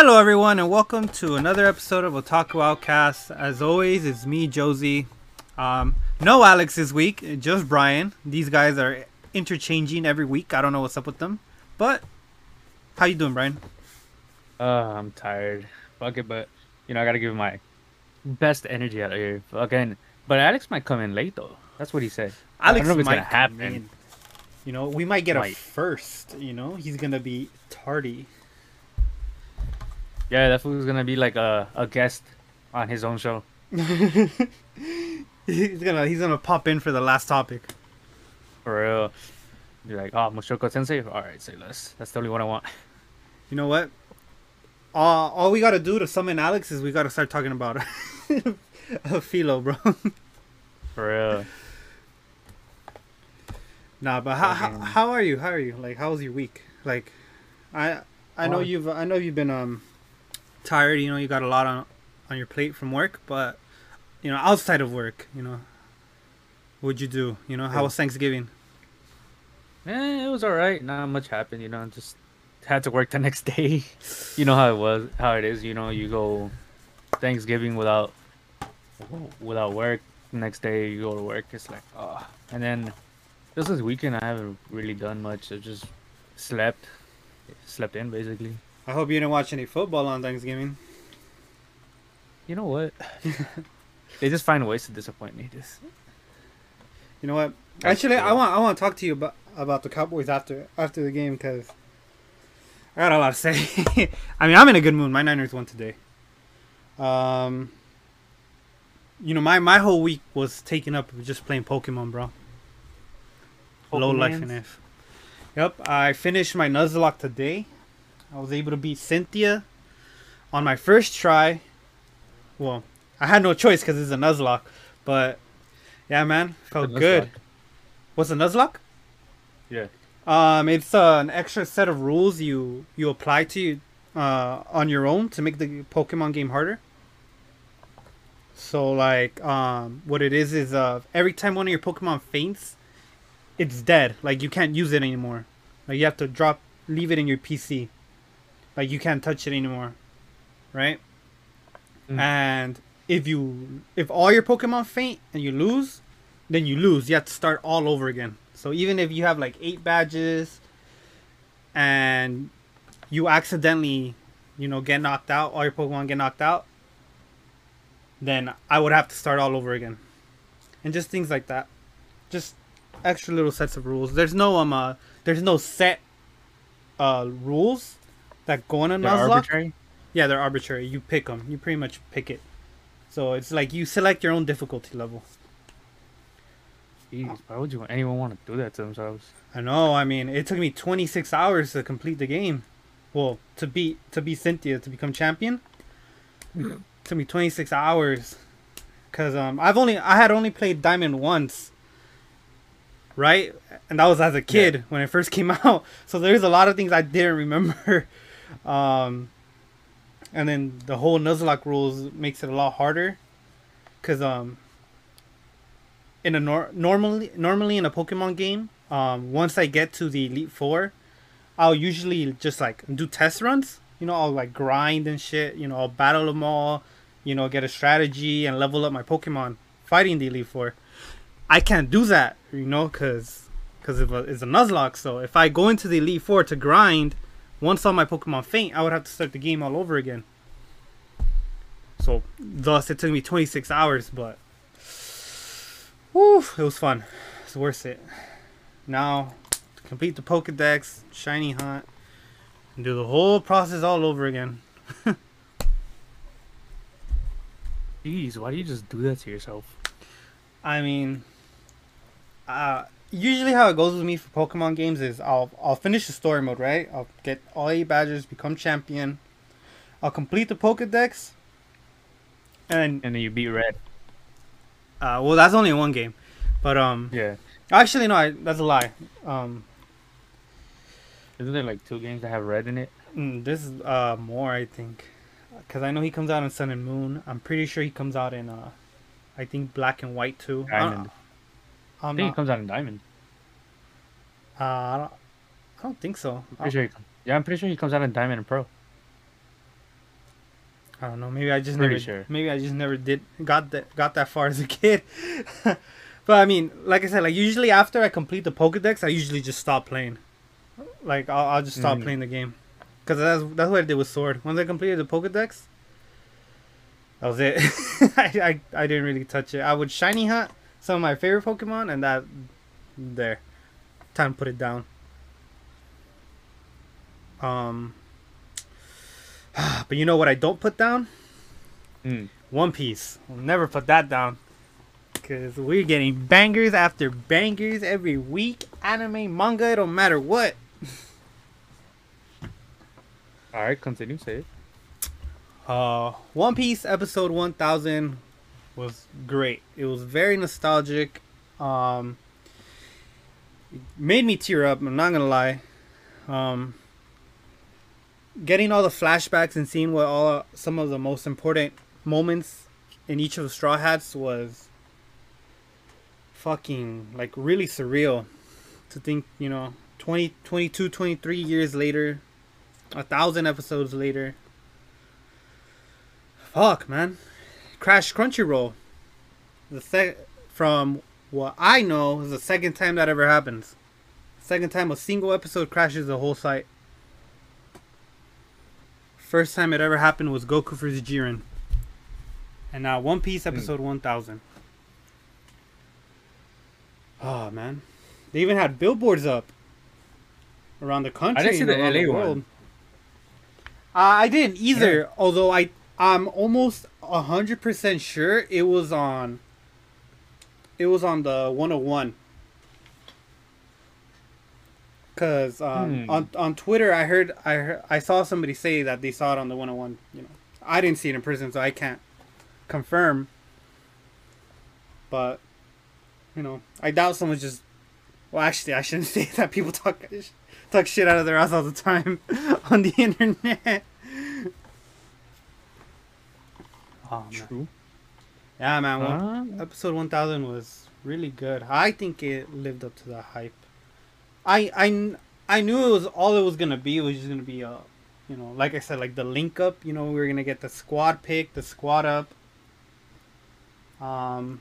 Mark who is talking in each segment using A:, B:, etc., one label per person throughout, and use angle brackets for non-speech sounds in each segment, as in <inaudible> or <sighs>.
A: Hello, everyone, and welcome to another episode of Otaku Outcast. As always, it's me, Jozy. Um, no Alex this week, just Bryan. These guys are interchanging every week. I don't know what's up with them, but how you doing, Bryan?
B: Uh, I'm tired. Fuck it, but you know I gotta give my best energy out of here. Fucking, but Alex might come in late though. That's what he said.
A: Alex
B: I don't know if it's
A: might
B: happen.
A: You know, we might get a first. You know, he's gonna be tardy.
B: Yeah, that fool's gonna be like a, a guest on his own show. <laughs>
A: he's gonna he's gonna pop in for the last topic.
B: For real. You're like, oh, Mushoku Tensei. All right, say less. That's the only one I want.
A: You know what? Uh, all we gotta do to summon Alex is we gotta start talking about <laughs> a Philo, bro.
B: For real. <laughs>
A: nah, but how, how how are you? How are you? Like, how was your week? Like, I I know
B: Uh,
A: you've I know you've been um tired. You know, you got a lot on on your plate from work, but you know, outside of work, you know, what'd you do? You know, how was Thanksgiving?
B: Eh, it was all right. Not much happened. You know, just had to work the <laughs> next day. you know how it was, how it is. You know, you go Thanksgiving without without work. Next day you go to work. It's like, oh. And then this is weekend. I haven't really done much. I just slept, slept in basically.
A: I hope you didn't watch any football on Thanksgiving.
B: You know what? <laughs> they just find ways to disappoint me. Just
A: You know what? Actually, I want I want to talk to you about about the Cowboys after after the game because I got a lot to say. <laughs> I mean, I'm in a good mood. My Niners won today. Um, you know, my my whole week was taken up with just playing Pokemon, bro. Low life in F. Yep, I finished my Nuzlocke today. I was able to beat Cynthia on my first try. Well, I had no choice because it's a Nuzlocke, but yeah, man, felt good. What's a Nuzlocke?
B: Yeah.
A: Um, it's uh, an extra set of rules you you apply to uh, on your own to make the Pokemon game harder. So like um, what it is is uh, every time one of your Pokemon faints, it's dead. Like you can't use it anymore. Like you have to drop, leave it in your PC. Like you can't touch it anymore, right?
B: Mm.
A: And if you if all your Pokemon faint and you lose, then you lose. You have to start all over again. So even if you have like eight badges and you accidentally, you know, get knocked out, all your Pokemon get knocked out, then I would have to start all over again. And just things like that. Just extra little sets of rules. There's no um uh, there's no set uh rules that go in a
B: They're
A: Nuzlocke.
B: arbitrary.
A: Yeah, they're arbitrary. You pick them. You pretty much pick it. So it's like you select your own difficulty level.
B: Jeez, why would you anyone want to do that to themselves?
A: I know. I mean, it took me 26 hours to complete the game. Well, to beat to be Cynthia to become champion. <clears throat> took me 26 hours. Cause um, I've only I had only played Diamond once. Right, and that was as a kid when it first <laughs> came out. So there's a lot of things I didn't remember. Um, and then the whole Nuzlocke rules makes it a lot harder. Cause um, in a nor- normally normally in a Pokemon game, um, once I get to the Elite Four, I'll usually just like do test runs. You know, I'll like grind and shit. You know, I'll battle them all. You know, get a strategy and level up my Pokemon fighting the Elite Four. I can't do that, you know, cause cause of a, it's a Nuzlocke. So if I go into the Elite Four to grind, once all my Pokemon faint, I would have to start the game all over again. So thus it took me 26 hours, but whew, it was fun. It's worth it. Now to complete the Pokedex, shiny hunt, and do the whole process all over again. <laughs>
B: Jeez, why do you just do that to yourself?
A: I mean, uh, usually how it goes with me for Pokemon games is I'll I'll finish the story mode, right? I'll get all eight badges, become champion. I'll complete the Pokedex, and
B: And then you beat red.
A: uh, well, that's only one game, but um,
B: Yeah.
A: actually no, I, that's a lie. Um,
B: Isn't there like two games that have red in it?
A: mm, this is uh more I think, because I know he comes out in Sun and Moon. I'm pretty sure he comes out in uh, I think Black and White too.
B: Diamond. I
A: I'm
B: think
A: not,
B: it comes out in diamond.
A: uh, I don't, I don't think so.
B: I'm pretty sure he yeah, I'm pretty sure he comes out in diamond and pro.
A: I don't know. Maybe I just
B: Pretty
A: never.
B: sure.
A: Maybe I just never did got that got that far as a kid. <laughs> but I mean, like I said, like usually after I complete the Pokedex, I usually just stop playing. Like I'll, I'll just stop
B: Mhm.
A: playing the game, because that's that's what I did with Sword. Once I completed the Pokedex, that was it. <laughs> I, I I didn't really touch it. I would shiny hunt some of my favorite Pokemon, and that there, time to put it down. Um. <sighs> But you know what I don't put down?
B: Mm.
A: One Piece. We'll never put that down. Because we're getting bangers after bangers every week. Anime, manga, it don't matter what.
B: All right, continue. Say it.
A: Uh, One Piece episode 1000 was great. It was very nostalgic. Um, made me tear up, I'm not gonna lie. Um, getting all the flashbacks and seeing what all some of the most important moments in each of the Straw Hats was fucking like really surreal to think, you know, 20, 22, 23 years later, a thousand episodes later. Fuck, man. Crash Crunchyroll. The sec from what I know is the second time that ever happens. Second time a single episode crashes the whole site. First time it ever happened was Goku vs Jiren. And now One Piece episode 1000. Oh, man. They even had billboards up around the country
B: didn't see the LA
A: the
B: one.
A: world. Uh, I didn't either, although I I'm almost hundred percent sure it was on. It was on the 101. Cause um,
B: Hmm.
A: on on Twitter, I heard I heard, I saw somebody say that they saw it on the 101. You know, I didn't see it in prison so I can't confirm. But you know, I doubt someone just. Well, actually, I shouldn't <laughs> say that. People talk talk shit out of their ass all the time <laughs> on the internet. Oh man.
B: True.
A: Yeah, man. Well,
B: Uh,
A: episode 1000 was really good. I think it lived up to the hype. I I I knew it was all it was gonna be. It was just gonna be a, you know, like I said, like the link up. You know, we were gonna get the squad pick, the squad up. Um,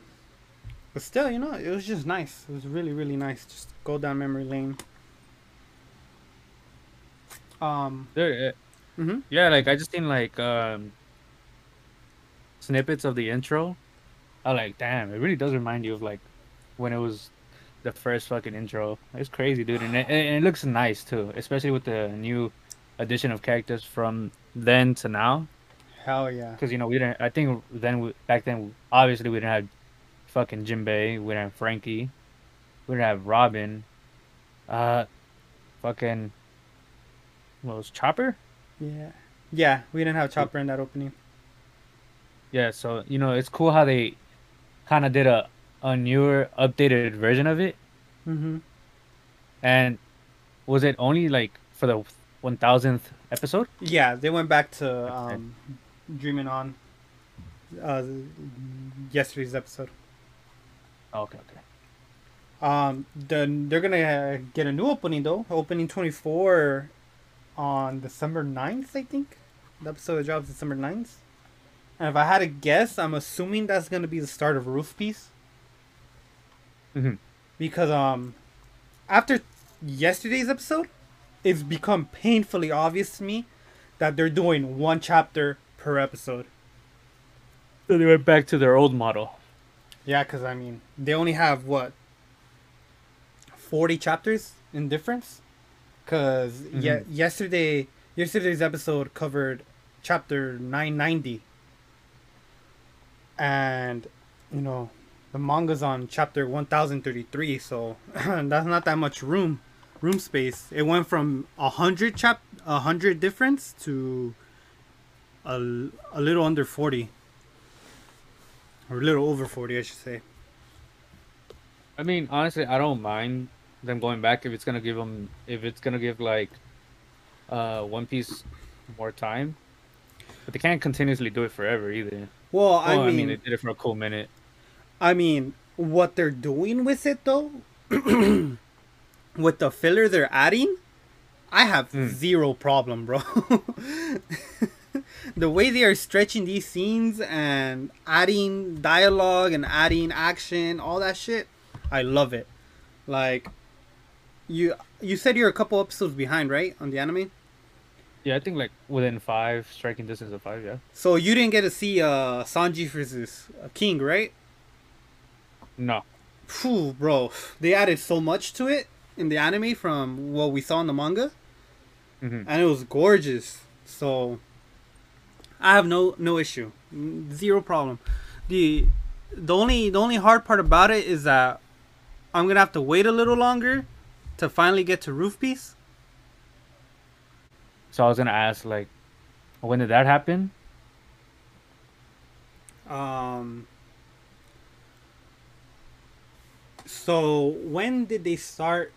A: but still, you know, it was just nice. It was really really nice. Just go down memory lane. Um.
B: there,
A: mhm.
B: yeah, like I just think like um snippets of the intro. I like, damn, it really does remind you of like when it was the first fucking intro. It's crazy, dude, and it, and it looks nice too, especially with the new addition of characters from then to now.
A: Hell yeah.
B: Because you know we didn't. I think then we, back then, obviously we didn't have fucking Jinbei. We didn't have Franky. We didn't have Robin. Uh, fucking. What was Chopper?
A: Yeah. Yeah, we didn't have Chopper in that opening.
B: Yeah, so you know it's cool how they kind of did a a newer, updated version of it.
A: Mm-hmm.
B: And was it only like for the one thousandth episode?
A: Yeah, they went back to um, Dreaming On. Uh, yesterday's episode.
B: Okay, okay.
A: Um, then they're gonna uh, get a new opening though. Opening twenty four on December 9th, I think. The episode drops December 9th. And if I had to guess, I'm assuming that's gonna be the start of Roof Piece.
B: Mhm.
A: Because um, after yesterday's episode, it's become painfully obvious to me that they're doing one chapter per episode.
B: So they went back to their old model.
A: Yeah, because I mean, they only have what forty chapters in difference. Because yeah,
B: Mhm.
A: yesterday yesterday's episode covered chapter nine ninety, and you know the manga's on chapter one thousand thirty three. So <laughs> that's not that much room room space. It went from a hundred chap a hundred difference to a, a little under forty. Or a little over 40, I should say.
B: I mean, honestly, I don't mind them going back if it's gonna give them if it's gonna give like uh One Piece more time. But they can't continuously do it forever either.
A: Well,
B: Well,
A: I
B: I mean,
A: mean,
B: they did it for a cool minute.
A: I mean, what they're doing with it though, <clears throat> with the filler they're adding, I have
B: Hmm.
A: zero problem, bro. <laughs> the way they are stretching these scenes and adding dialogue and adding action, all that shit, I love it. Like, you you said you're a couple episodes behind, right, on the anime?
B: Yeah, I think like within five, striking distance of five. Yeah.
A: So you didn't get to see uh Sanji versus uh, King, right?
B: No.
A: Phew, bro, they added so much to it in the anime from what we saw in the manga,
B: hmm
A: and it was gorgeous. So I have no no issue, zero problem. the The only the only hard part about it is that I'm gonna have to wait a little longer to finally get to Roof Piece.
B: So I was gonna ask, like, when did that happen?
A: Um. So when did they start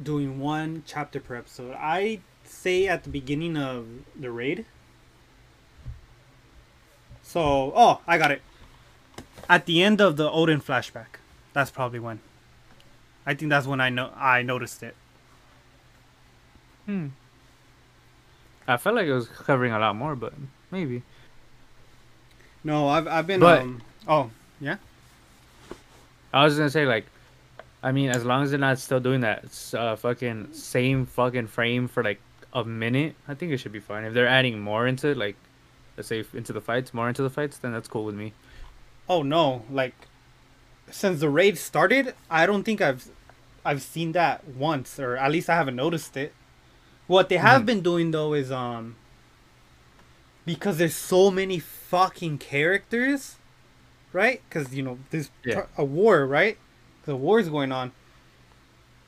A: doing one chapter per episode? I say at the beginning of the raid. So oh, I got it. At the end of the Oden flashback. That's probably when. I think that's when I know I noticed it.
B: Hmm. I felt like it was covering a lot more, but maybe.
A: No, I've I've been
B: But-
A: um oh yeah.
B: I was gonna say like, I mean, as long as they're not still doing that uh, fucking same fucking frame for like a minute, I think it should be fine. If they're adding more into it, like, let's say into the fights, more into the fights, then that's cool with me.
A: Oh no, like since the raid started, I don't think I've I've seen that once or at least I haven't noticed it. What they have
B: Mhm.
A: been doing though is um because there's so many fucking characters, right? Cuz you know, there's
B: Yeah.
A: a war, right? The war is going on.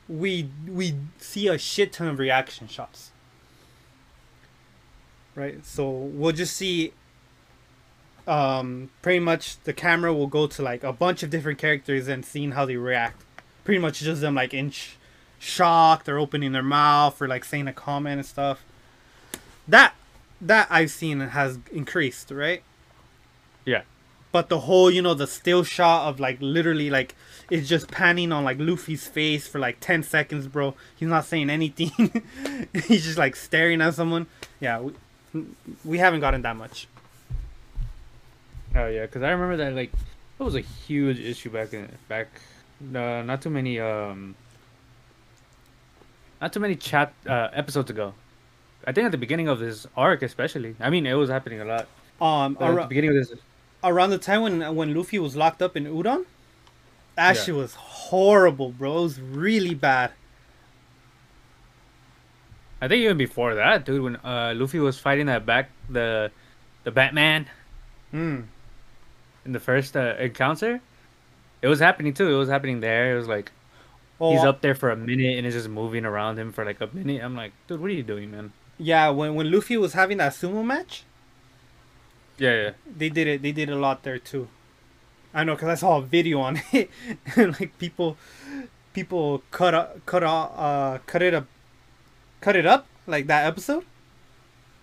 A: We we see a shit ton of reaction shots. Right? So we'll just see um pretty much the camera will go to like a bunch of different characters and seeing how they react pretty much just them like in sh- shock they're opening their mouth or like saying a comment and stuff that that i've seen has increased right
B: Yeah.
A: but the whole you know the still shot of like literally like it's just panning on like luffy's face for like 10 seconds bro he's not saying anything <laughs> he's just like staring at someone yeah we, we haven't gotten that much
B: Oh yeah, because I remember that like it was a huge issue back in back. Uh, not too many um. Not too many chap uh, episodes ago. I think at the beginning of this arc, especially. I mean, it was happening a lot.
A: um
B: But at the beginning of this,
A: around the time when when Luffy was locked up in Udon, that
B: Yeah.
A: shit was horrible, bro. It was really bad.
B: I think even before that, dude, when uh, Luffy was fighting that back the the Batman
A: Mm.
B: in the first uh, encounter, it was happening too. It was happening there. It was like
A: Oh,
B: he's up there for a minute and it's just moving around him for like a minute. I'm like, dude, what are you doing, man?
A: Yeah, when when Luffy was having that sumo match,
B: Yeah, yeah.
A: they did it. They did a lot there too. I know, cause I saw a video on <laughs> it, and like people, people cut up, cut off, uh, cut it up, cut it up like that episode,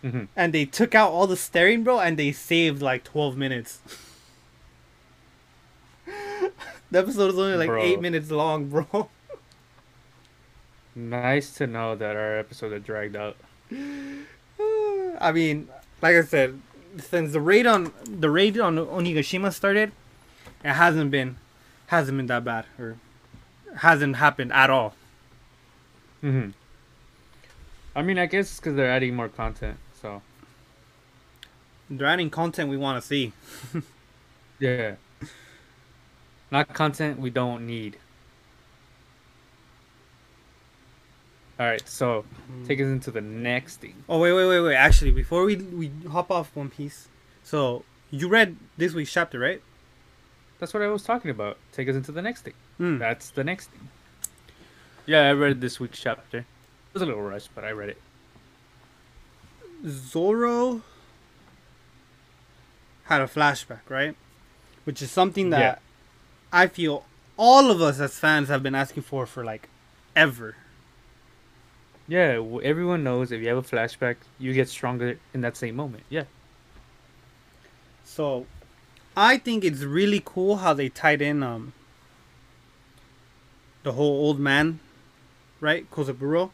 B: hmm
A: and they took out all the staring, bro, and they saved like twelve minutes. <laughs> the episode was only like
B: Bro.
A: eight minutes long, bro. <laughs>
B: Nice to know that our episode had dragged out. <sighs>
A: I mean, like I said, since the raid on the raid on Onigashima started, it hasn't been hasn't been that bad or hasn't happened at all.
B: hmm I mean, I guess it's because they're adding more content. So
A: They're adding content we want to see. <laughs>
B: yeah, not content we don't need. All right, so take us into the next thing.
A: Oh wait, wait, wait, wait. Actually, before we we hop off One Piece, so you read this week's chapter, right?
B: That's what I was talking about. Take us into the next thing.
A: Hmm.
B: That's the next thing. Yeah, I read this week's chapter. It was a little rushed, but I read it.
A: Zoro had a flashback, right? Which is something that
B: Yeah.
A: I feel all of us as fans have been asking for for like ever.
B: Yeah, w- everyone knows if you have a flashback, you get stronger in that same moment. Yeah.
A: So, I think it's really cool how they tied in um the whole old man, right, Kozaburo.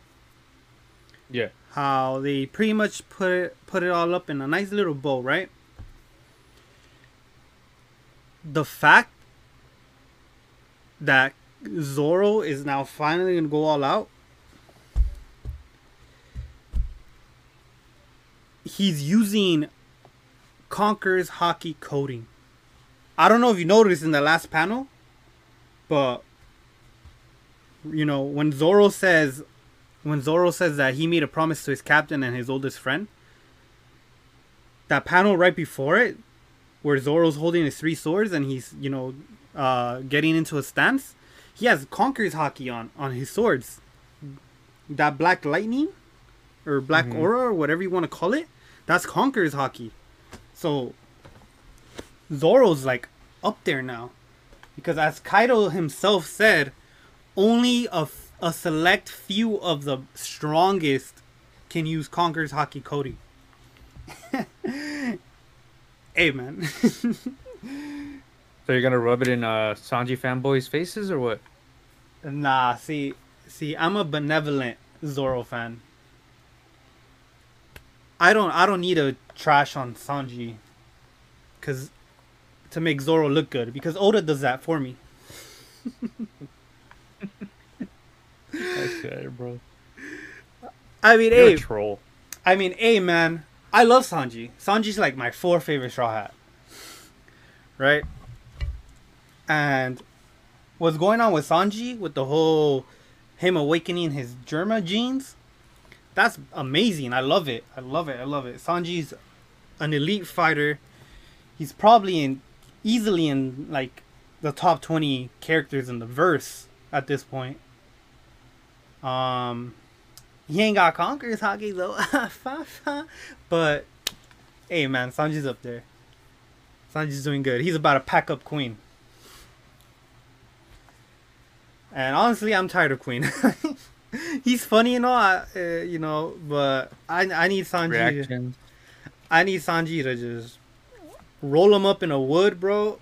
B: Yeah.
A: How they pretty much put it put it all up in a nice little bow, right? The fact that Zoro is now finally gonna go all out. He's using Conqueror's Haki coating. I don't know if you noticed in the last panel, but you know when Zoro says when Zoro says that he made a promise to his captain and his oldest friend. That panel right before it, where Zoro's holding his three swords and he's you know uh, getting into a stance, he has Conqueror's Haki on on his swords. That black lightning, or black
B: Mhm.
A: aura, or whatever you want to call it, that's Conqueror's Haki. So Zoro's like up there now, because as Kaido himself said, only a, f- a select few of the strongest can use Conqueror's Haki <laughs> hey man,
B: So you're gonna rub it in uh, Sanji fanboys' faces or what?
A: nah. See, see, I'm a benevolent Zoro fan. I don't, I don't need a trash on Sanji, cause to make Zoro look good, because Oda does that for me.
B: Good, bro.
A: I mean,
B: You're
A: hey,
B: a troll.
A: I mean, hey man, I love Sanji. Sanji's like my four favorite Straw Hat. Right? And what's going on with Sanji with the whole him awakening his Germa genes? That's amazing. I love it. I love it. I love it. Sanji's an elite fighter. He's probably in easily in like the top 20 characters in the verse at this point. Um he ain't got Conqueror's Haki though. <laughs> But hey man, Sanji's up there. Sanji's doing good. He's about to pack up Queen. And honestly, I'm tired of Queen. <laughs> He's funny and all, I- uh, you know, but I I need Sanji.
B: Reaction.
A: I need Sanji to just roll him up in a wood, bro.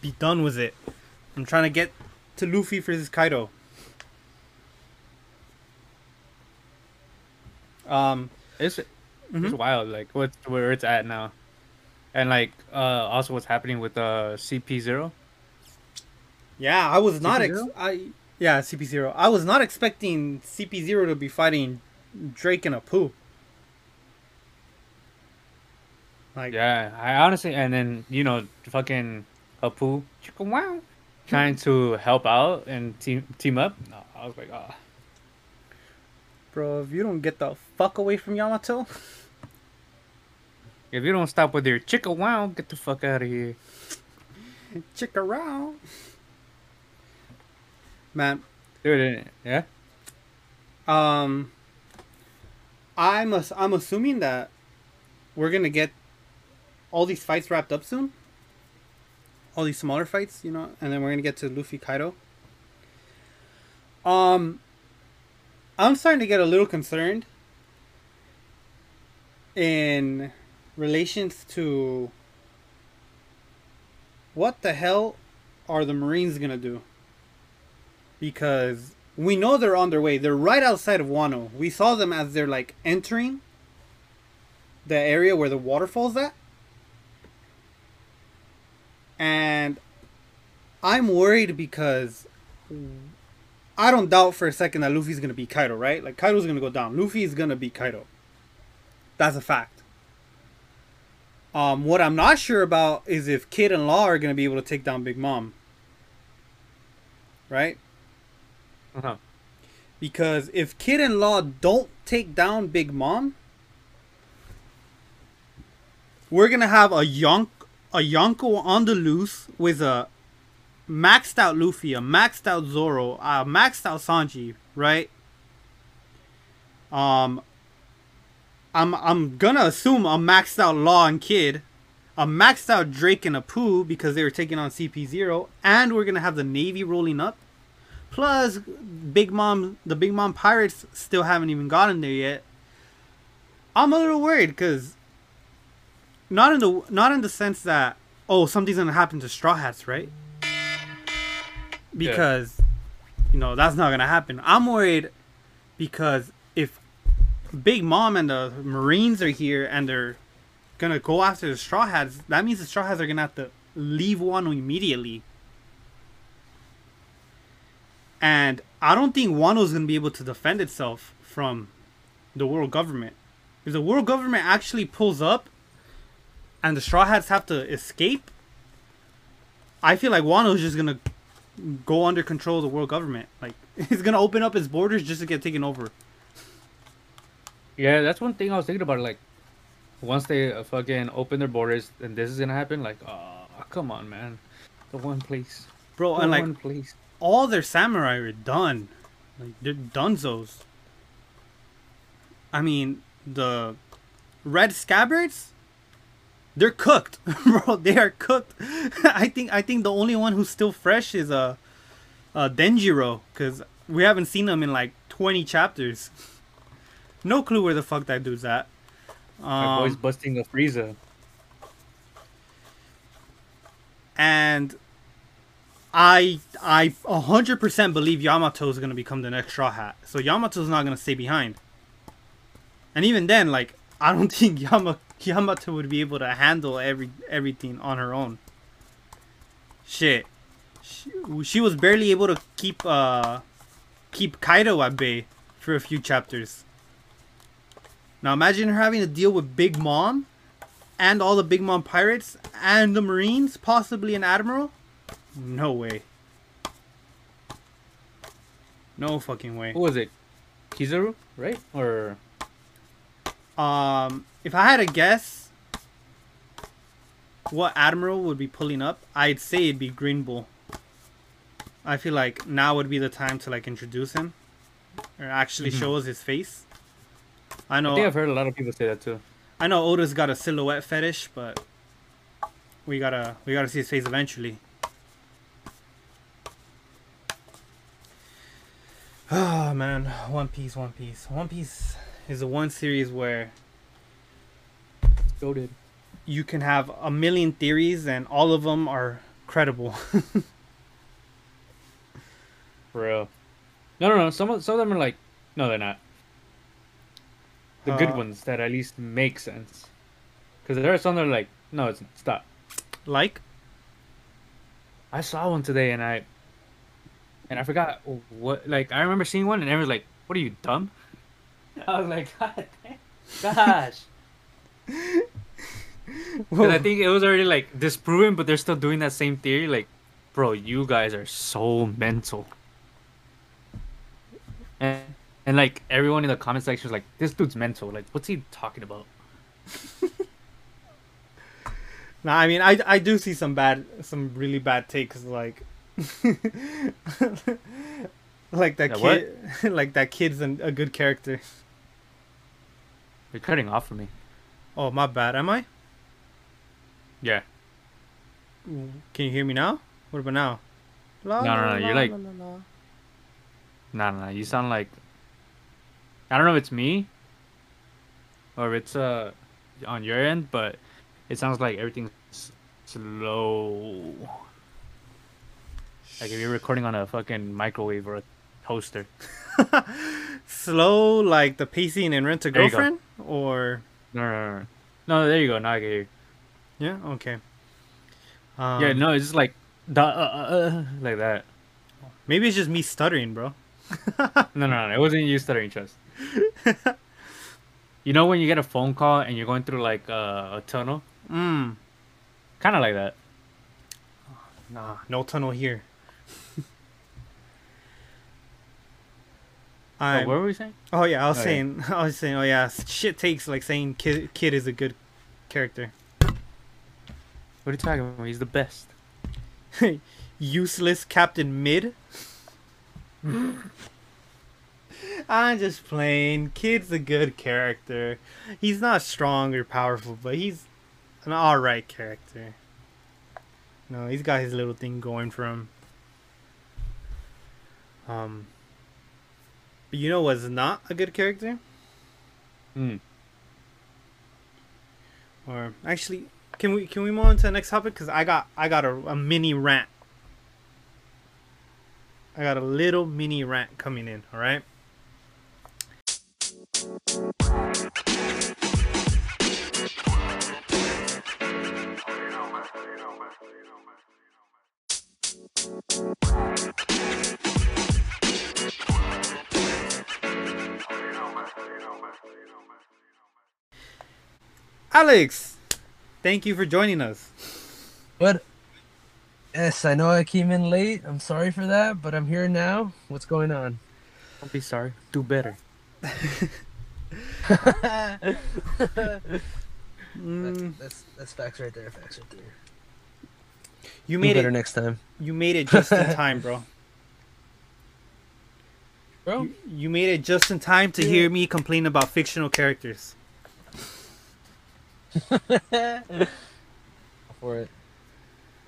A: Be done with it. I'm trying to get to Luffy for this Kaido. Um,
B: It's it's
A: mhm.
B: wild, like what where it's at now, and like uh also what's happening with uh CP zero.
A: yeah, I was not ex- I yeah CP zero. I was not expecting CP zero to be fighting Drake and Apoo. Like
B: Yeah, I honestly, and then you know, fucking Apoo, chicka wow, trying to help out and team team up. No, I was like, ah,
A: bro, if you don't get the fuck away from Yamato, <laughs>
B: if you don't stop with your chicka wow, get the fuck out of here. <laughs>
A: chick around. Man,
B: Dude, yeah,
A: Um, I'm ass- I'm assuming that we're gonna get all these fights wrapped up soon. All these smaller fights, you know, and then we're gonna get to Luffy Kaido. Um, I'm starting to get a little concerned in relations to what the hell are the Marines gonna do? Because we know they're on their way. They're right outside of Wano. We saw them as they're like entering the area where the waterfall's at. And I'm worried because I don't doubt for a second that Luffy's gonna beat Kaido, right? Like Kaido's gonna go down. Luffy's gonna beat Kaido. That's a fact. Um, what I'm not sure about is if Kid and Law are gonna be able to take down Big Mom. Right?
B: Uh-huh.
A: Because if Kid and Law don't take down Big Mom, we're gonna have a Yonk a Yonko on the loose with a maxed out Luffy, a maxed out Zoro, a maxed out Sanji, right? Um I'm I'm gonna assume a maxed out Law and Kid, a maxed out Drake and a Apoo because they were taking on CP0, and we're gonna have the Navy rolling up. Plus, Big Mom, the Big Mom Pirates still haven't even gotten there yet. I'm a little worried because not in the not in the sense that oh something's gonna happen to Straw Hats, right? Because you know that's not gonna happen. I'm worried because if Big Mom and the Marines are here and they're gonna go after the Straw Hats, that means the Straw Hats are gonna have to leave Wano immediately. And I don't think Wano's gonna be able to defend itself from the world government. If the world government actually pulls up and the Straw Hats have to escape, I feel like Wano's just gonna go under control of the world government. Like <laughs> he's gonna open up his borders just to get taken over.
B: Yeah, that's one thing I was thinking about. Like, once they uh, fucking open their borders and this is gonna happen, like, oh, come on, man, the one place,
A: Bro,
B: the
A: and like
B: one place.
A: All their samurai are done. Like they're dunzos. I mean, the red scabbards, they're cooked, <laughs> bro. They are cooked. <laughs> I think I think the only one who's still fresh is uh, uh Denjiro, cause we haven't seen him in like twenty chapters. <laughs> No clue where the fuck that dude's at.
B: My boy's
A: Um,
B: busting a Frieza.
A: and I I 100% believe Yamato is going to become the next Straw Hat. So Yamato's not going to stay behind. And even then like I don't <laughs> think Yama, Yamato would be able to handle every everything on her own. Shit. She, she was barely able to keep uh keep Kaido at bay for a few chapters. Now imagine her having to deal with Big Mom and all the Big Mom pirates and the Marines, possibly an admiral? No way. No fucking way.
B: Who was it? Kizaru, right? Or
A: Um, if I had to guess what admiral would be pulling up, I'd say it'd be Green Bull. I feel like now would be the time to like introduce him or actually
B: Mhm.
A: show us his face. I know
B: I think I've heard a lot of people say that too.
A: I know Oda's got a silhouette fetish, but we gotta we gotta see his face eventually. Oh man, One Piece, One Piece, One Piece is the one series where
B: Goaded.
A: you can have a million theories and all of them are credible. <laughs>
B: For real. No, no, no. Some of some of them are like, no, they're not. The good
A: Uh,
B: ones that at least make sense. Because there are some that are like, no, it's stop.
A: like,
B: I saw one today and I, and I forgot what. Like I remember seeing one and everyone's like, "What are you dumb?" <laughs> I was like, <laughs> "God, damn- gosh." <laughs> Because I think it was already like disproven, but they're still doing that same theory. Like, bro, you guys are so mental. And, and like everyone in the comment section was like, "This dude's mental. Like, what's he talking about?"
A: nah, I mean, I I do see some bad, some really bad takes, like, <laughs> like that
B: Yeah,
A: kid, <laughs> like that kid's an, a good character.
B: You're cutting off for me.
A: Oh, my bad. Am I?
B: Yeah.
A: Can you hear me now? What about now? La,
B: No, no,
A: la,
B: no, you're
A: la,
B: like-. No, no, no. You sound like. I don't know if it's me. Or if it's uh on your end, but it sounds like everything's slow. Like if you're recording on a fucking microwave or a toaster. <laughs>
A: Slow, like the pacing in Rent a
B: There.
A: Girlfriend, or
B: No, no, no, no. There you go. Now I can hear. you.
A: yeah, okay. Um,
B: yeah, no, it's just like da, uh, uh, uh, like that.
A: Maybe it's just me stuttering, bro. <laughs>
B: No, no, no. It wasn't you stuttering, trust. you know when you get a phone call and you're going through like uh, a tunnel,
A: Mm.
B: kind of like that.
A: Nah, no tunnel here.
B: Oh,
A: I'm,
B: what were we saying?
A: oh yeah, I was
B: Oh, yeah.
A: saying, <laughs> I was saying, oh yeah, shit takes like saying kid, kid is a good character.
B: What are you talking about? He's the best. <laughs>
A: Useless Captain Mid. <laughs> I'm just playing. Kid's a good character. He's not strong or powerful, but he's an alright character. No, he's got his little thing going for him. Um, but you know what's not a good character?
B: Hmm.
A: Or actually, can we can we move on to the next topic? Cause I got I got a, a mini rant. I got a little mini rant coming in. All right. Alex, thank you for joining us.
C: What? Yes, I know I came in late. I'm sorry for that, but I'm here now. What's going on?
B: Don't be sorry. Do better. <laughs>
A: Mm,
C: That's, that's that's facts right there. Facts right there.
A: you
C: Do
A: made
C: better
A: it.
C: next time,
A: You made it just in <laughs> time, bro.
C: bro.
A: You, you made it just in time to hear me complain about fictional characters. <laughs>
C: For it.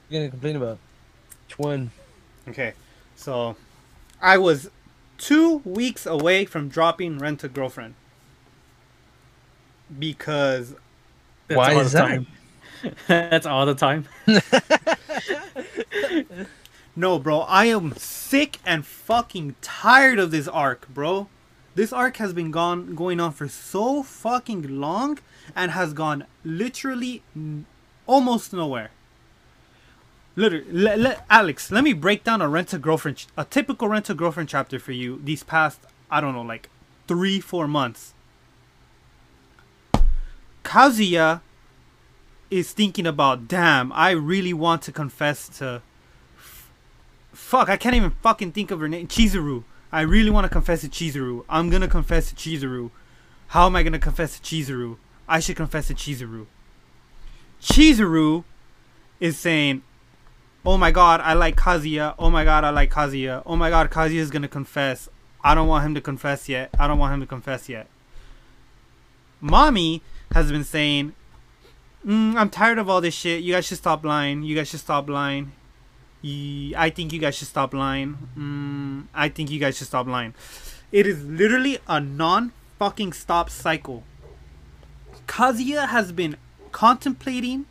C: You gonna complain about? Which one?
A: Okay, so I was two weeks away from dropping Rent a Girlfriend because
B: That's
C: Why
B: all
C: is
B: the
C: that?
B: time. <laughs> That's all the time. <laughs>
A: no, bro, I am sick and fucking tired of this arc, bro. This arc has been gone going on for so fucking long and has gone literally almost nowhere. Literally, le- le- Alex, let me break down a rent a girlfriend, a typical rent a girlfriend chapter for you. These past, I don't know, like three, four months. Kazuya is thinking about, damn, I really want to confess to. f- Fuck, I can't even fucking think of her name. Chizuru. I really want to confess to Chizuru. I'm gonna confess to Chizuru. How am I gonna confess to Chizuru? I should confess to Chizuru. Chizuru is saying, Oh my god, I like Kazuya. Oh my god, I like Kazuya. Oh my god, Kazuya is gonna confess. I don't want him to confess yet. I don't want him to confess yet. Mami has been saying, mm, I'm tired of all this shit. You guys should stop lying. You guys should stop lying. I think you guys should stop lying. Mm, I think you guys should stop lying. It is literally a non fucking stop cycle. Kazuya has been contemplating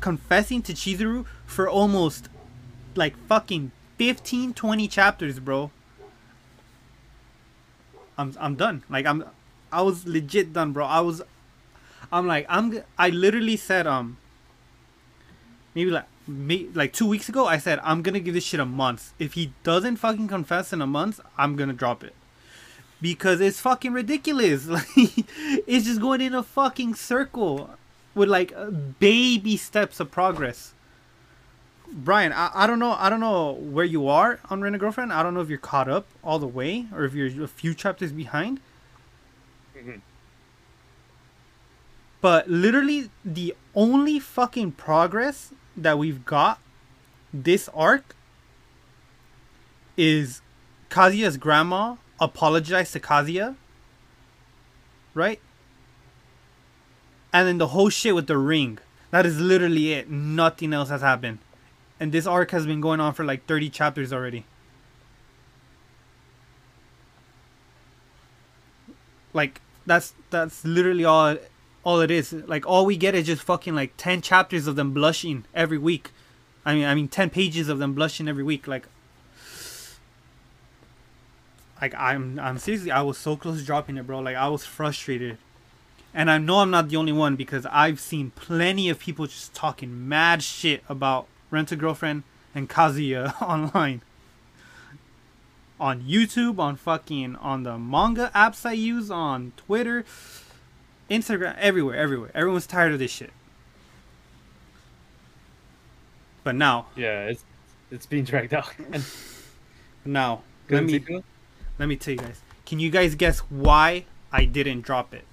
A: confessing to Chizuru for almost like fucking 15 20 chapters, bro. I'm I'm done. Like I'm I was legit done, bro. I was I'm like I'm I literally said um maybe like me like 2 weeks ago I said I'm going to give this shit a month. If he doesn't fucking confess in a month, I'm going to drop it. Because it's fucking ridiculous. <laughs> Like it's just going in a fucking circle with like uh, baby steps of progress. Bryan, I, I don't know I don't know where you are on Rent a Girlfriend. I don't know if you're caught up all the way or if you're a few chapters behind. But literally the only fucking progress that we've got this arc is Kazuya's grandma apologized to Kazuya. Right? And then the whole shit with the ring. That is literally it. Nothing else has happened. And this arc has been going on for like 30 chapters already. Like that's that's literally all all it is. Like all we get is just fucking like 10 chapters of them blushing every week. I mean I mean 10 pages of them blushing every week like like I'm I'm seriously I was so close to dropping it, bro. Like I was frustrated. And I know I'm not the only one because I've seen plenty of people just talking mad shit about Rent a Girlfriend and Kazuya <laughs> online. On YouTube, on fucking on the manga apps I use, on Twitter, Instagram, everywhere, everywhere. Everyone's tired of this shit. But now,
B: Yeah, it's it's being dragged out.
A: Now, let me let me tell you guys. Can you guys guess why I didn't drop it?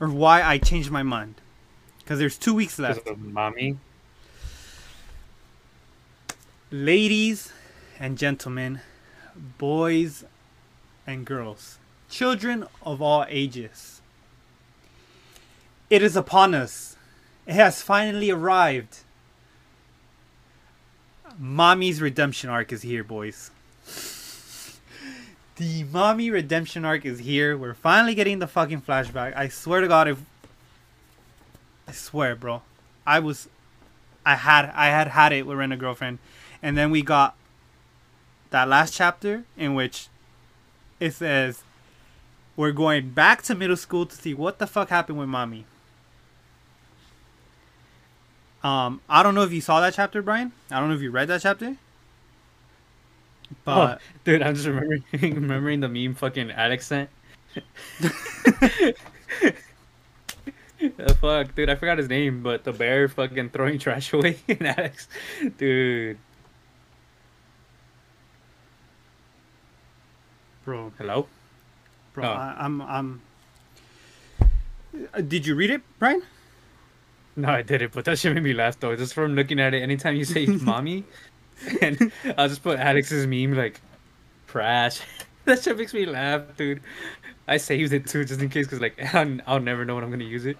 A: Or why I changed my mind? Because there's two weeks left.
B: of Mami.
A: Ladies and gentlemen, boys and girls, children of all ages. It is upon us. It has finally arrived. Mami's redemption arc is here, boys. The Mami redemption arc is here. We're finally getting the fucking flashback. I swear to God, if I swear, bro, I was, I had, I had had it with Rent a Girlfriend, and then we got that last chapter in which it says, "We're going back to middle school to see what the fuck happened with Mami." Um, I don't know if you saw that chapter, Bryan. I don't know if you read that chapter. But
B: oh, dude, I'm just remembering <laughs> remembering the meme fucking Alex sent. Uh, fuck, dude, I forgot his name, but the bear fucking throwing trash away <laughs> in Alex, dude.
A: bro,
B: Hello.
A: bro,
B: Oh.
A: I, I'm, I'm. Uh, Did you read it, Bryan?
B: No, I didn't, but that shit made me laugh though. Just from looking at it, anytime you say <laughs> "Mami," <laughs> and I'll just put Alex's meme like trash. <laughs> that shit makes me laugh, dude. I saved it too, just in case, cause like <laughs> I'll, I'll never know when I'm gonna use it.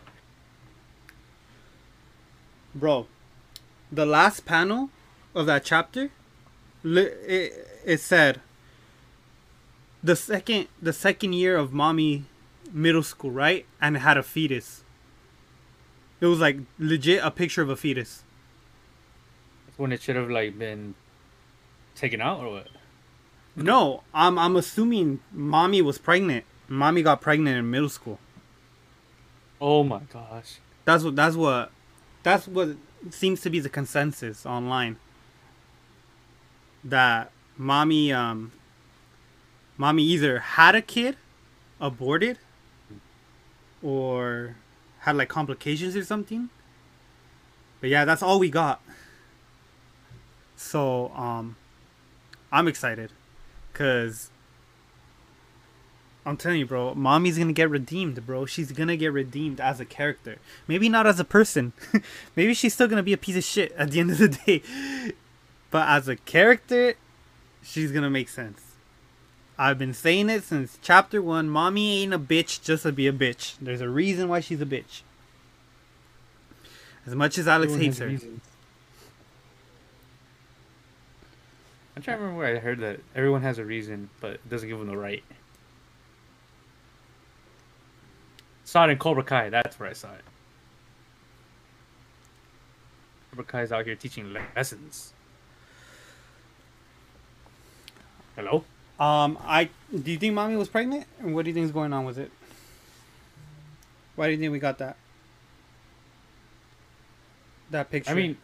A: Bro, the last panel of that chapter, it, it said the second the second year of Mami middle school, right? And it had a fetus. It was like legit a picture of a fetus.
B: That's when it should have like been taken out or what?
A: No, I'm I'm assuming Mami was pregnant. Mami got pregnant in middle school.
B: Oh my gosh.
A: That's what that's what that's what seems to be the consensus online. That Mami um Mami either had a kid, aborted, or had like complications or something. But yeah, that's all we got. So um I'm excited cuz I'm telling you, bro, Mami's gonna get redeemed, bro. She's gonna get redeemed as a character. Maybe not as a person. <laughs> Maybe she's still gonna be a piece of shit at the end of the day. <laughs> But as a character, she's gonna make sense. I've been saying it since chapter one. Mami ain't a bitch just to be a bitch. There's a reason why she's a bitch. As much as Alex
B: Everyone
A: hates her.
B: reasons. I'm trying to remember where I heard that everyone has a reason, but it doesn't give them the right. Saw it in Cobra Kai. That's where I saw it. Cobra Kai's out here teaching lessons. Hello?
A: Um, I do you think mommy was pregnant? And what do you think is going on with it? Why do you think we got that? That picture.
B: I mean,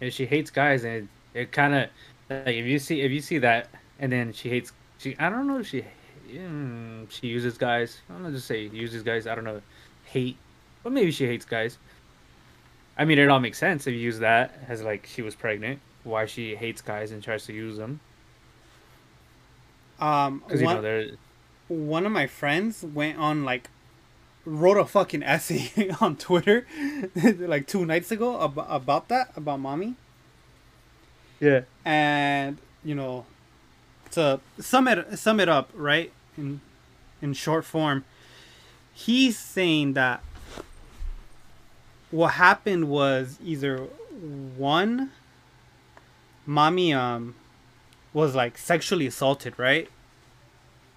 B: if she hates guys, and it, kind of like if you see if you see that, and then she hates she. I don't know if she mm, she uses guys. I'm gonna just say uses guys. I don't know, hate, but maybe she hates guys. I mean, it all makes sense if you use that as like she was pregnant. Why she hates guys and tries to use them?
A: um,
B: Because you know they're
A: one of my friends went on like wrote a fucking essay <laughs> on Twitter <laughs> like two nights ago about, about that about Mami
B: yeah.
A: and you know to sum it sum it up right in in short form he's saying that what happened was either one Mami um was like sexually assaulted right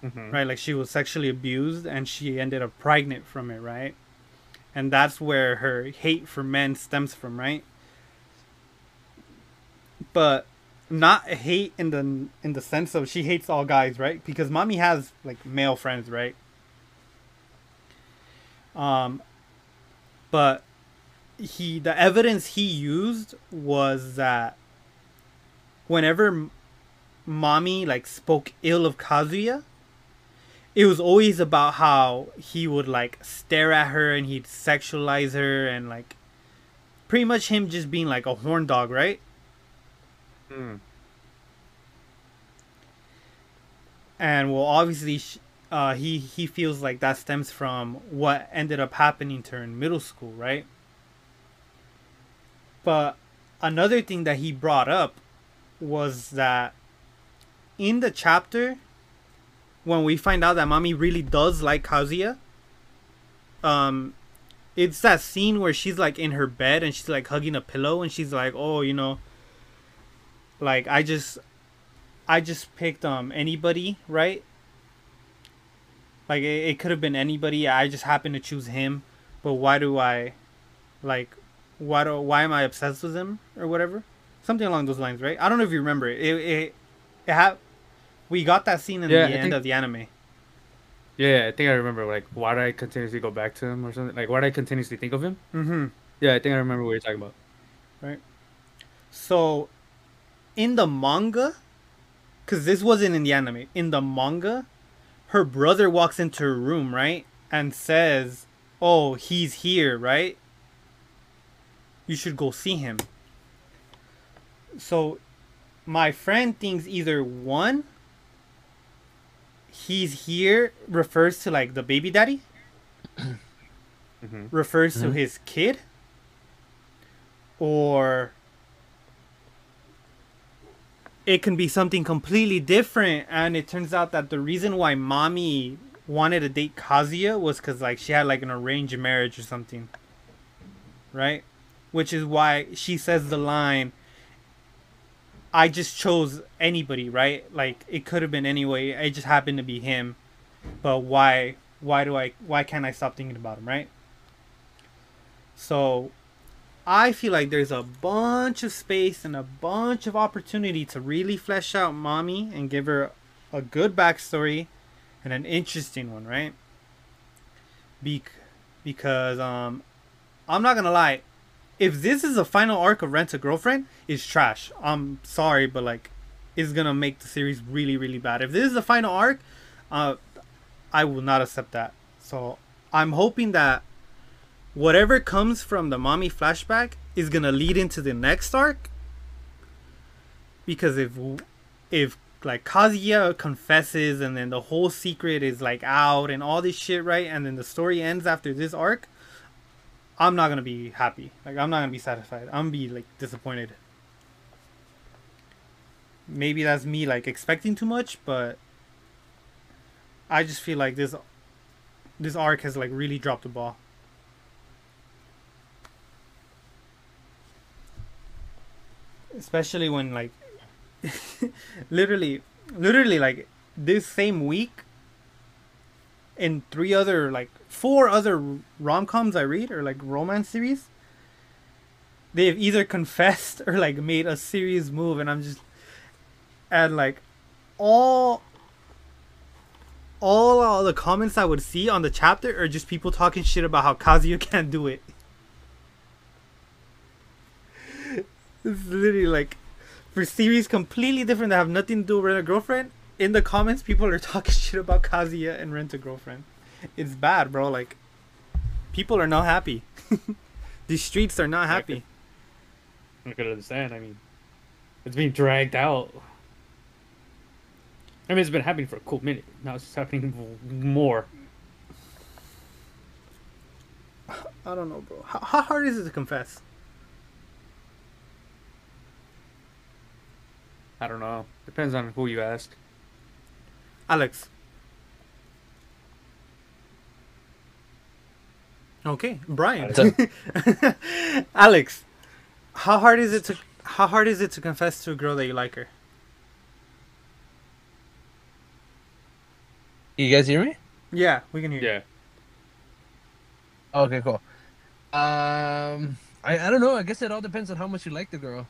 B: hmm
A: right? Like she was sexually abused and she ended up pregnant from it, right? And that's where her hate for men stems from, right? But not hate in the in the sense of she hates all guys, right? Because Mami has like male friends, right? Um but he the evidence he used was that whenever Mami like spoke ill of Kazuya, it was always about how he would like stare at her and he'd sexualize her and like pretty much him just being like a horn dog, right?
B: Mm.
A: And well, obviously, uh, he he feels like that stems from what ended up happening to her in middle school, right? But another thing that he brought up was that in the chapter when we find out that Mami really does like Kazuya, um, it's that scene where she's like in her bed and she's like hugging a pillow and she's like, "Oh, you know, like I just, I just picked um anybody, right? Like it, it could have been anybody. I just happened to choose him, but why do I, like, why do why am I obsessed with him or whatever? Something along those lines, right? I don't know if you remember it. It it, it ha- We got that scene in
B: Yeah,
A: the
B: I
A: end
B: think-
A: of the anime.
B: Yeah, I think I remember. Like, why do I continuously go back to him or something? Like, why do I continuously think of him?
A: Mm-hmm.
B: Yeah, I think I remember what you're talking about. Right.
A: So, in the manga, because this wasn't in the anime, in the manga, her brother walks into her room, right? And says, Oh, he's here, right? You should go see him. So, my friend thinks either one, he's here refers to like the baby daddy, <clears throat>
B: hmm
A: refers to
C: Mhm.
A: his kid, or it can be something completely different. And it turns out that the reason why Mami wanted to date Kazuya was because like she had like an arranged marriage or something, right? Which is why she says the line. I just chose anybody, right? Like it could have been anyway. It just happened to be him. But why? Why do I? Why can't I stop thinking about him, right? So, I feel like there's a bunch of space and a bunch of opportunity to really flesh out Mami and give her a good backstory and an interesting one, right? Bec- because um, I'm not gonna lie, if this is the final arc of Rent a Girlfriend, it's trash. I'm sorry, but like, it's gonna make the series really, really bad. If this is the final arc, uh, I will not accept that. So I'm hoping that whatever comes from the Mami flashback is gonna lead into the next arc. Because if if like Kazuya confesses and then the whole secret is like out and all this shit, right? And then the story ends after this arc, I'm not gonna be happy. Like I'm not gonna be satisfied. I'm gonna be like disappointed. Maybe that's me like expecting too much, but I just feel like this this arc has like really dropped the ball. Especially when like <laughs> literally literally like this same week in three other like four other rom-coms I read or like romance series they've either <laughs> confessed or like made a serious move and I'm just and like all all uh, the comments I would see on the chapter are just people talking shit about how Kazuya <laughs> can't do it. It's literally like for series completely different that have nothing to do with Rent a Girlfriend. In the comments, people are <laughs> talking shit about Kazuya and Rent a Girlfriend. It's bad, bro. Like people are not happy. <laughs> These streets are not happy.
B: I could understand. I mean, it's being dragged out. I mean, it's been happening for a cool minute. Now it's happening <laughs> more.
A: I don't know, bro. How, how hard is it to confess?
B: I don't know. Depends on who you ask.
A: Alex. Okay, Bryan. <laughs> Alex, how hard is it to how hard is it to confess to a girl that you like her?
C: You guys hear me?
A: Yeah, we can hear. you.
B: Yeah.
C: Okay, cool. Um, I I don't know. I guess it all depends on how much you like the girl.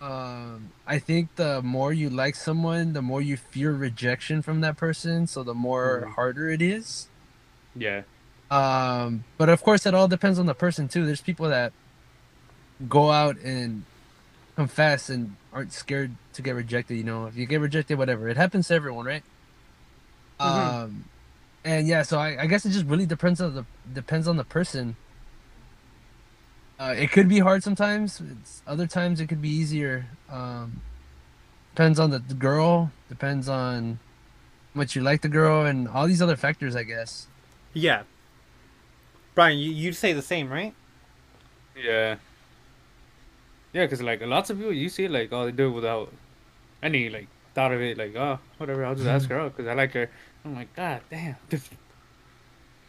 C: Um, I think the more you like someone, the more you fear rejection from that person. So the more
B: Mhm.
C: harder it is.
B: Yeah.
C: Um, but of course, it all depends on the person too. There's people that go out and confess and aren't scared to get rejected. You know, if you get rejected, whatever, it happens to everyone, right?
A: Mhm.
C: Um, and yeah, so I, I guess it just really depends on the depends on the person. Uh, it could be hard sometimes. It's, other times it could be easier. Um, depends on the, the girl. Depends on how much you like the girl and all these other factors, I guess.
A: Yeah. Bryan, you you'd say the same, right?
B: Yeah. Yeah, because like lots of people, you see like oh they do it without any like thought of it. Like oh whatever, I'll just ask her out because I like her. I'm like God damn. <laughs>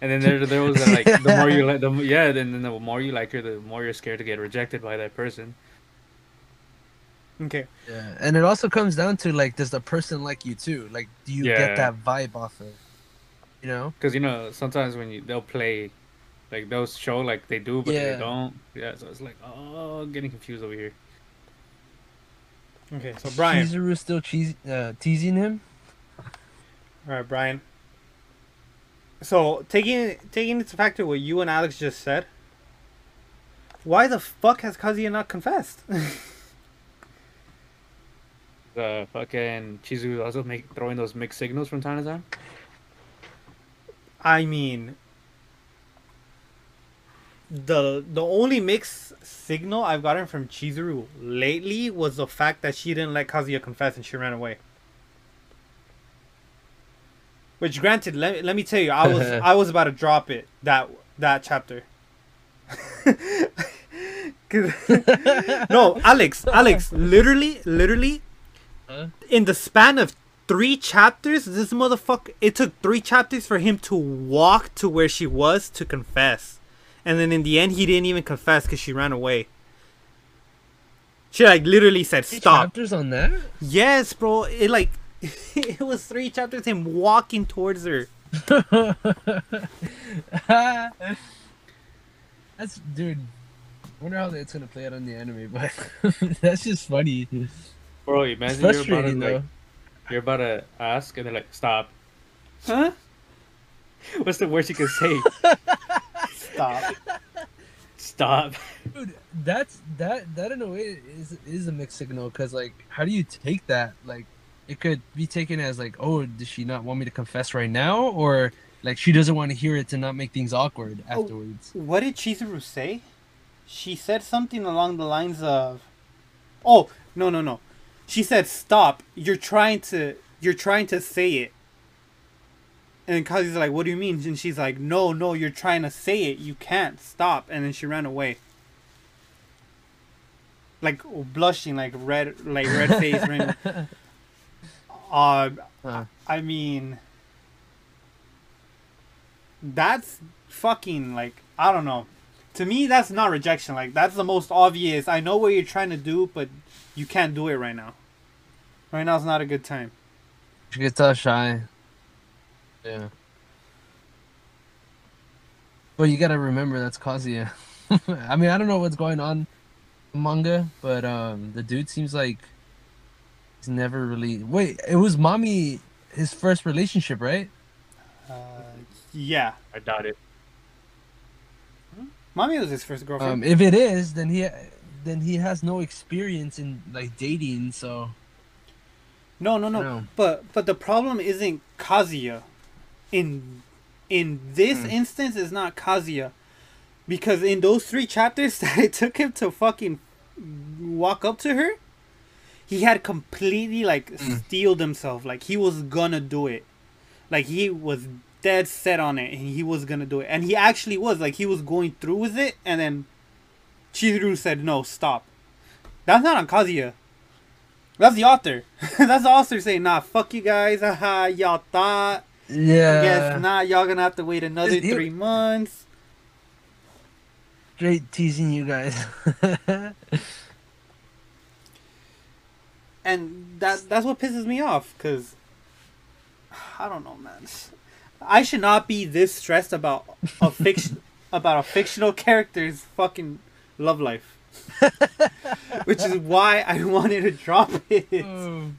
B: And then there there was like <laughs> the more you like the yeah, then then the more you like her, the more you're scared to get rejected by that person.
A: Okay.
C: Yeah, and it also comes down to like, does the person like you too? Like, do you
B: Yeah.
C: get that vibe off of? You know?
B: Because you know sometimes when you they'll play, like they'll show like they do but
C: Yeah.
B: they don't. Yeah, so it's like oh getting confused over here.
A: Okay, so Bryan.
C: Chizuru still cheese, uh, teasing him.
A: All right, Bryan. So taking taking into factor what you and Alex just said, why the fuck has Kazuya not confessed? <laughs>
B: The fucking Chizu also make throwing those mixed signals from time to time.
A: I mean, the the only mixed signal I've gotten from Chizuru lately was the fact that she didn't let Kazuya confess and she ran away. Which, granted, let, let me tell you, I was <laughs> I was about to drop it that that chapter. <laughs> <laughs> no, Alex, Alex, literally, literally,
C: Huh?
A: in the span of three chapters, this motherfucker, it took three chapters for him to walk to where she was to confess. And then in the end, he didn't even confess because she ran away. She like literally said,
C: Three
A: "Stop."
C: chapters on that.
A: Yes, bro. It like <laughs> it was three chapters him walking towards her. <laughs>
C: that's dude. I wonder how that's gonna play out on the anime, but <laughs> that's just funny.
B: Bro,
C: It's
B: imagine you're about to
C: frustrating
B: like you're about to ask and they're like, stop.
A: Huh?
B: What's the worst you can say?
A: Stop.
B: Stop.
C: Dude, that's that that in a way is is a mixed signal because like how do you take that like it could be taken as like oh does she not want me to confess right now or like she doesn't want to hear it to not make things awkward
A: Oh.
C: afterwards.
A: What did Chizuru say? She said something along the lines of, "Oh no no no," she said, "Stop! You're trying to you're trying to say it." And Kazu's like, "What do you mean?" And she's like, "No no, you're trying to say it. You can't stop." And then she ran away. Like blushing, like red, like red face. <laughs> Uh,
C: Huh.
A: I mean, that's fucking like I don't know. To me, that's not rejection. Like that's the most obvious. I know what you're trying to do, but you can't do it right now. Right now is not a good time.
C: She gets all shy. Yeah. But you gotta remember that's Kazuya. <laughs> I mean, I don't know what's going on in manga, but um, the dude seems like he's never really. Wait, it was Mami his first relationship, right?
A: Uh, yeah,
B: I doubt it.
A: Mami was his first girlfriend.
C: Um, if it is, then he then he has no experience in like dating, so
A: no, no, no.
C: no.
A: But but the problem isn't Kazuya. In in this
C: Hmm.
A: instance, is not Kazuya, because in those three chapters <laughs> that it took him to fucking walk up to her, he had completely like
C: Hmm.
A: steeled himself. Like he was gonna do it. Like he was dead set on it, and he was gonna do it, and he actually was. Like he was going through with it, and then Chizuru said, "No, stop." That's not on Kazuya. That's the author. <laughs> That's the author saying, "Nah, fuck you guys. <laughs> Haha, y'all thought.
C: Yeah.
A: I guess not. Y'all gonna have to wait another
C: he-
A: three months."
C: Straight teasing you guys. <laughs>
A: and that that's what pisses me off because I don't know, man. I should not be this stressed about a fiction <laughs> about a fictional character's fucking love life, <laughs> which is why I wanted to drop it. Mm.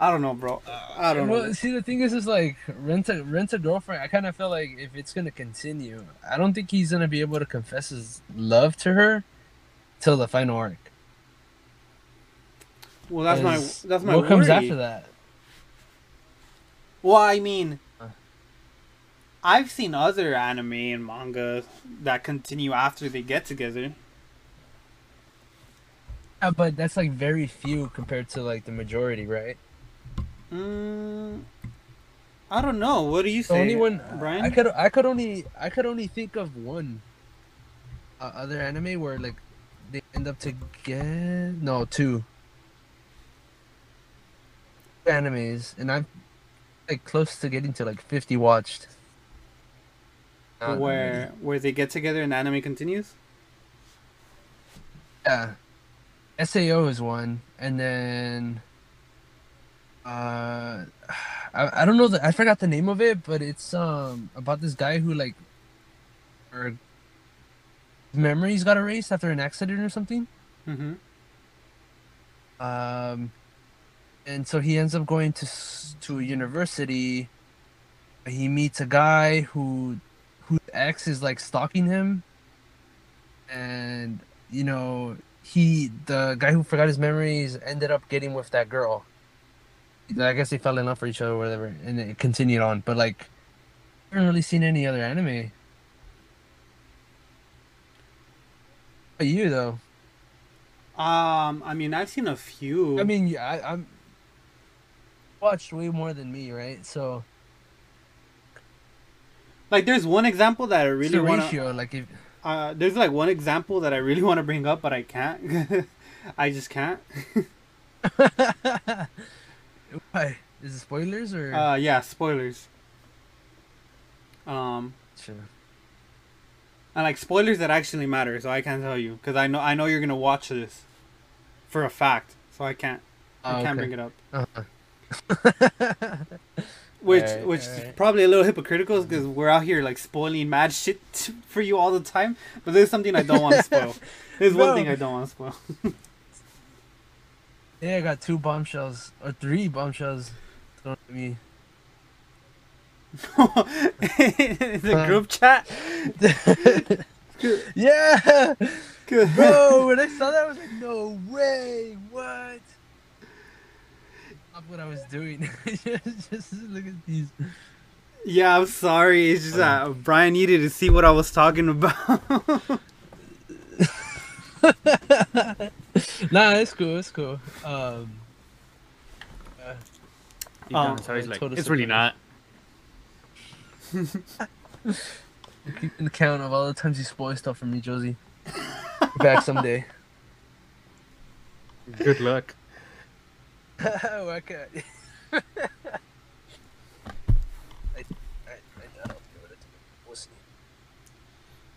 A: I don't know, bro. I don't
C: well,
A: know.
C: see, the thing is, is like rent a rent a girlfriend. I kind of feel like if it's gonna continue, I don't think he's gonna be able to confess his love to her till the final arc.
A: Well, that's my that's my
C: what comes after that?
A: Well, I mean,
C: Uh.
A: I've seen other anime and manga that continue after they get together.
C: Yeah, but that's like very few compared to like the majority, right?
A: Mm, I don't know. What do you say,
C: only one
A: Bryan?
C: I could I could only I could only think of one uh, other anime where like they end up together. No, two animes, and I'm like close to getting to like fifty watched. Uh,
A: where where they get together and the anime continues.
C: Yeah. SAO is one, and then uh, <sighs> I, I don't know the I forgot the name of it, but it's um about this guy who like, or memories got erased after an accident or something.
A: Mm-hmm.
C: Um, and so he ends up going to to a university. He meets a guy who whose ex is like stalking him, and you know he the guy who forgot his memories ended up getting with that girl. I guess they fell in love for each other or whatever, and it continued on. But like, I haven't really seen any other anime. But you though,
A: Um, I mean, I've seen a few.
C: I mean, yeah, I, I'm watched way more than me, right? So
A: like, there's one example that I really want to.
C: ratio, like if
A: Uh, there's like one example that I really want to bring up, but I can't. <laughs> I just can't. <laughs>
C: Why? Is it spoilers or?
A: Uh, yeah, spoilers. Um,
C: Sure.
A: and like spoilers that actually matter, so I can't tell you because I know I know you're gonna watch this for a fact, so I can't I
C: Oh,
A: can't
C: okay.
A: bring it up.
C: Uh-huh.
A: Which
C: Alright,
A: which is probably a little hypocritical because we're out here like spoiling mad shit <laughs> for you all the time. But there's something I don't want to spoil. <laughs> There's one thing I don't want to spoil. <laughs>
C: yeah, I got two bombshells or three bombshells thrown at me.
A: The group chat.
C: yeah,
A: Good.
C: bro. When I saw that, I was like, "No way! What?" Not what I was doing. <laughs> just, just look at these.
A: Yeah, I'm sorry. It's just that Bryan needed to see what I was talking about. <laughs>
C: nah, it's cool. It's cool. Um,
B: Deep
A: Um,
B: down he's like, it's really
C: surprise.
B: not. <laughs>
C: keeping count of all the times you spoil stuff for me, Jozy. Be back someday.
B: Good luck. <laughs>
C: Work out. <laughs> I, I, I doubt I'll be able to do it. We'll see.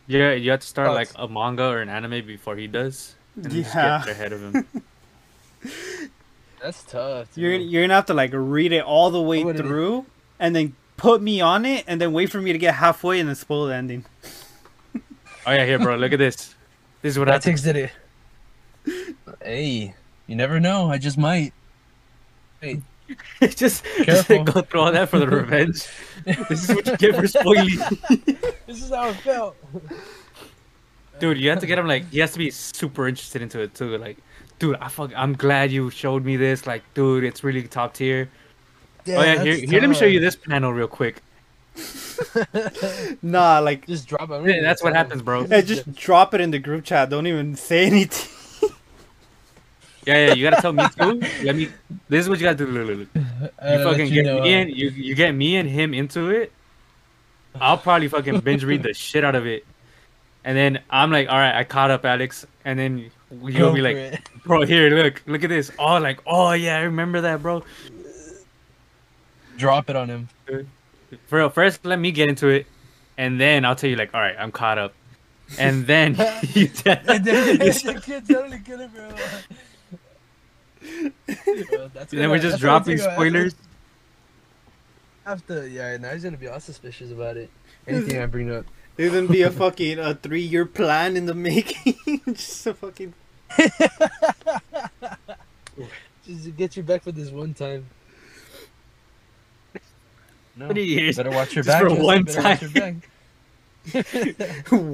B: Yeah, you have to start
C: Oh,
B: like a manga or an anime before he does. And just get ahead of him. <laughs>
C: That's tough.
A: You're you're gonna have to like read it all the way
C: What it is.
A: through, and then put me on it, and then wait for me to get halfway, and then spoil the ending.
B: Oh yeah, here, bro. Look at this. This is what
C: That
B: happens.
C: takes it. Hey, you never know. I just might. Wait, <laughs>
B: just, just
C: Careful.
B: go through all that for the revenge. <laughs> this is what you get for spoiling. <laughs>
C: this is how it felt.
B: Dude, you have to get him like he has to be super interested into it too. Like, dude, I fuck, I'm glad you showed me this. Like, dude, it's really top tier. oh yeah, here, here, let me show you this panel real quick.
A: Nah, like
C: Just drop it.
B: Yeah, that's what happens, bro.
A: hey, just drop it in the group chat. Don't even say anything.
B: Yeah, yeah, you gotta tell me too. Let me. This is what you gotta do. Look, look, look. You fucking get me and you, you get me and him into it. I'll probably fucking binge read the shit out of it, and then I'm like, all right, I caught up, Alex, and then you'll be like, <laughs> bro, here, look, look at this. Oh, like, oh yeah, I remember that, bro.
C: drop it on him.
B: For real, first let me get into it, and then I'll tell you like, all right, I'm caught up, and then <laughs> <laughs> you tell-
C: And then
B: you
C: you can totally get it, bro. Bro, that's <laughs>
B: then we're just
C: that's
B: dropping spoilers.
C: After, yeah, now he's gonna be all suspicious about it. Anything I bring up.
A: There's gonna be a <laughs> fucking a three year plan in the making. <laughs> just a fucking.
C: Just to get you back for this one time. No.
B: Three years.
C: Better watch your
B: Just
C: back.
B: for
C: Joseph,
B: one
C: better watch your
B: time.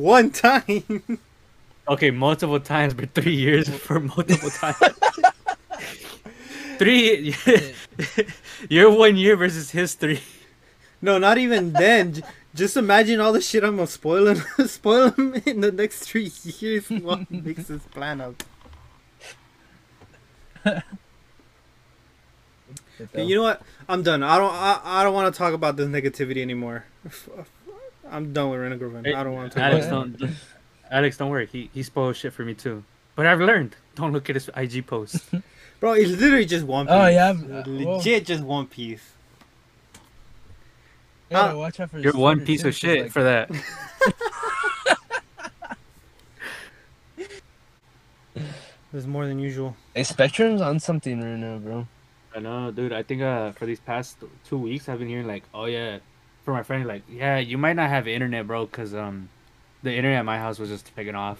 A: one time.
B: Okay, multiple times, but three years for multiple times. Three. <laughs> Your one year versus history.
A: No, not even then. Just imagine all the shit I'm gonna spoil him, <laughs> spoil him in the next three years <laughs> while he makes his plan out. You know what? I'm done. I don't. I, I don't want to talk about this negativity anymore. I'm done with Renegroven. I don't want to talk
B: Alex,
A: about
B: don't. Alex, don't worry. He he spoils shit for me too. But I've learned. Don't look at his IG post.
A: Bro, it's literally just one piece.
C: Oh, yeah, I've- uh,
A: legit just one piece.
C: Yeah,
A: Uh,
C: watch out for
B: You're one piece of shit
C: like,
B: for that. <laughs> <laughs>
A: There's more than usual.
C: Hey, Spectrum's on something right now, bro.
B: I know, dude. I think uh for these past two weeks, I've been hearing like, oh yeah, for my friend, like, yeah, you might not have internet, bro, because um, the internet at my house was just taken off.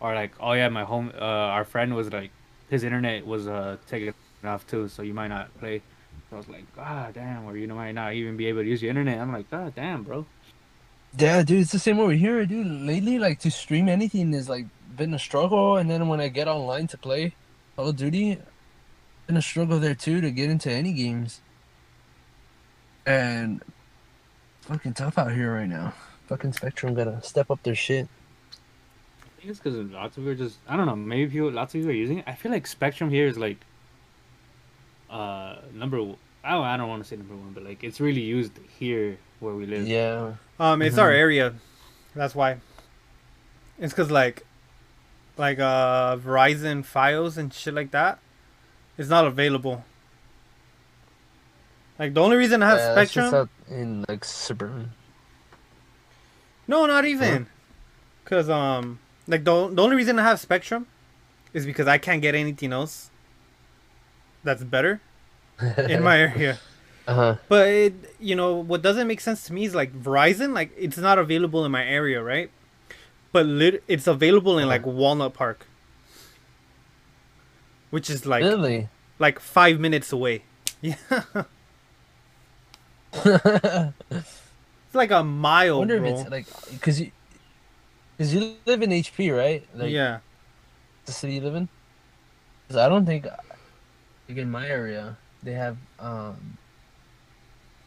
B: or like, oh yeah, my home, uh, our friend was like, his internet was uh taken off too, so you might not play. So I was like, God damn, or you might not even be able to use your internet. I'm like, God damn, bro.
C: Yeah, dude, it's the same over here, dude. Lately, like to stream anything is like been a struggle, and then when I get online to play Call of Duty, been a struggle there too to get into any games. And fucking tough out here right now. Fucking Spectrum gotta step up their shit.
B: I think it's because lots of people are just I don't know maybe people lots of people are using it. I feel like Spectrum here is like uh number w- I don't, I don't want to say number one, but like it's really used here where we live.
C: Yeah.
A: Um, it's our area. That's why. It's cause like, like uh, Verizon Fios and shit like that, it's not available. Like the only reason I have
C: Yeah, that's just
A: Spectrum,
C: in like suburban.
A: no, not even, cause um, like the the only reason I have Spectrum, is because I can't get anything else. That's better in my <laughs> area.
C: Uh huh.
A: But it, you know what doesn't make sense to me is like Verizon, like it's not available in my area, right? But lit- it's available in like Walnut Park, which is like
C: Really?
A: like five minutes away. Yeah, <laughs> it's like a mile,
C: I wonder
A: bro.
C: if it's like because you because you live in HP, right? Like
A: yeah,
C: the city you live in. 'Cause I don't think like in my area they have um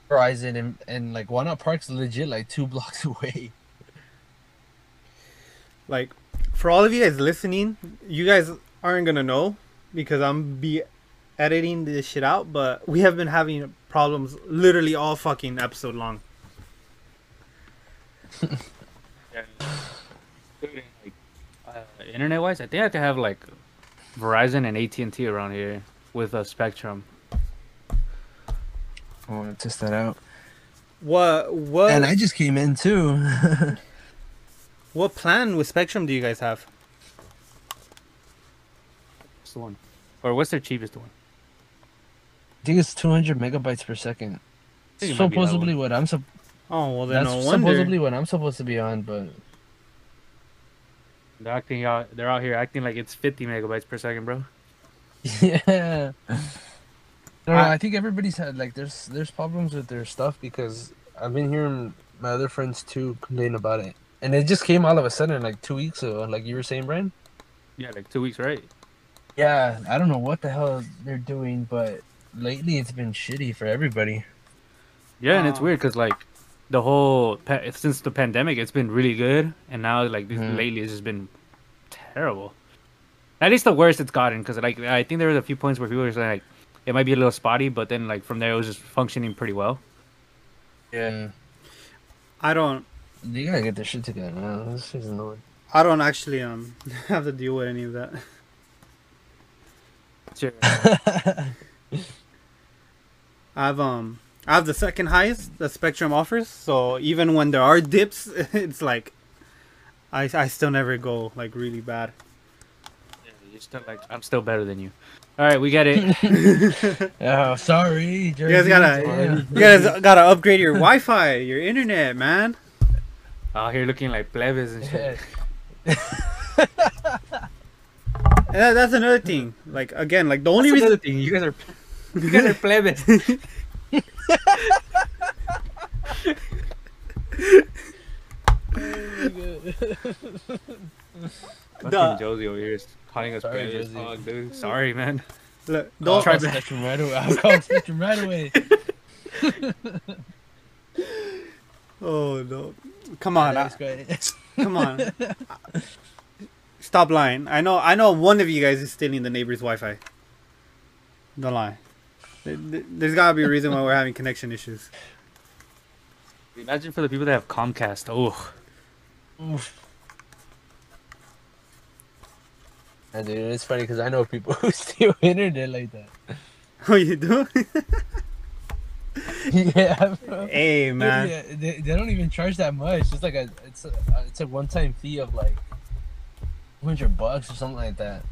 C: Verizon and and like Walnut Park's legit like two <laughs> blocks away.
A: like for all of you guys listening, you guys aren't gonna know because I'm be editing this shit out. But we have been having problems literally all fucking episode long. <laughs>
B: Yeah. Like, uh, internet wise, I think I could have like Verizon and AT and T around here with a Spectrum.
C: I want to test that out.
A: What what
C: And I just came in too. <laughs>
A: what plan with Spectrum do you guys have?
B: What's the one? Or what's their cheapest one?
C: I think it's 200 megabytes per second.
B: think it might be that
C: Supposedly what I'm sup-
A: Oh well, then
C: that's
A: no wonder.
C: supposedly what I'm supposed to be on, but
B: They're acting out. They're out here acting like it's 50 megabytes per second, bro.
C: yeah. I,
A: I-
C: I think everybody's had like there's there's problems with their stuff because I've been hearing my other friends too complain about it, and it just came all of a sudden like two weeks ago, like you were saying, Bryan.
B: Yeah, like two weeks, right?
C: Yeah, I don't know what the hell they're doing, but lately it's been shitty for everybody.
B: Yeah, and it's
A: Uh,
B: weird because like the whole pa- since the pandemic, it's been really good, and now like this
C: Mhm.
B: lately, it's just been terrible. At least the worst it's gotten, because like I think there was a few points where people were saying like it might be a little spotty, but then like from there it was just functioning pretty well.
C: Yeah,
A: I don't.
C: they gotta get their shit together now. This is annoying.
A: I don't actually um <laughs> have to deal with any of that.
B: Sure. <laughs>
A: I've um I have the second highest that Spectrum offers, so even when there are dips, <laughs> it's like I I still never go like really bad.
B: You're still like I'm still better than you. All right, we get it. <laughs> <laughs>
C: oh, sorry,
A: You guys gotta you guys gotta upgrade your Wi-Fi, your internet, man.
B: Oh, out here looking like plebes and shit.
A: And that, that's another thing. Like again, like the only
B: That's
A: reason
B: another thing. You guys are you guys are plebes. Fucking
A: The-
B: Jozy over here is calling us
C: Sorry,
B: plebes.
C: Jozy.
B: Fuck, dude. Sorry, man.
A: look,
C: I'll
A: don't <laughs>
C: call Spectrum right away. I'll call Spectrum right away. <laughs>
A: Oh no! Come on, I-
C: That's great. <laughs>
A: come on. Stop lying. I know. I know. One of you guys is stealing the neighbor's Wi-Fi. Don't lie. There- there- There's gotta be a reason why we're having connection issues.
B: Imagine for the people that have Comcast. Oh,
C: Oof. And dude, it's funny because I know people <laughs> who steal <laughs> internet like that. <laughs>
A: Oh, you do?
C: yeah, bro.
A: hey,
C: Dude,
A: man.
C: yeah, they, they don't even charge that much. It's like a it's a it's a one time fee of like hundred bucks or something like that.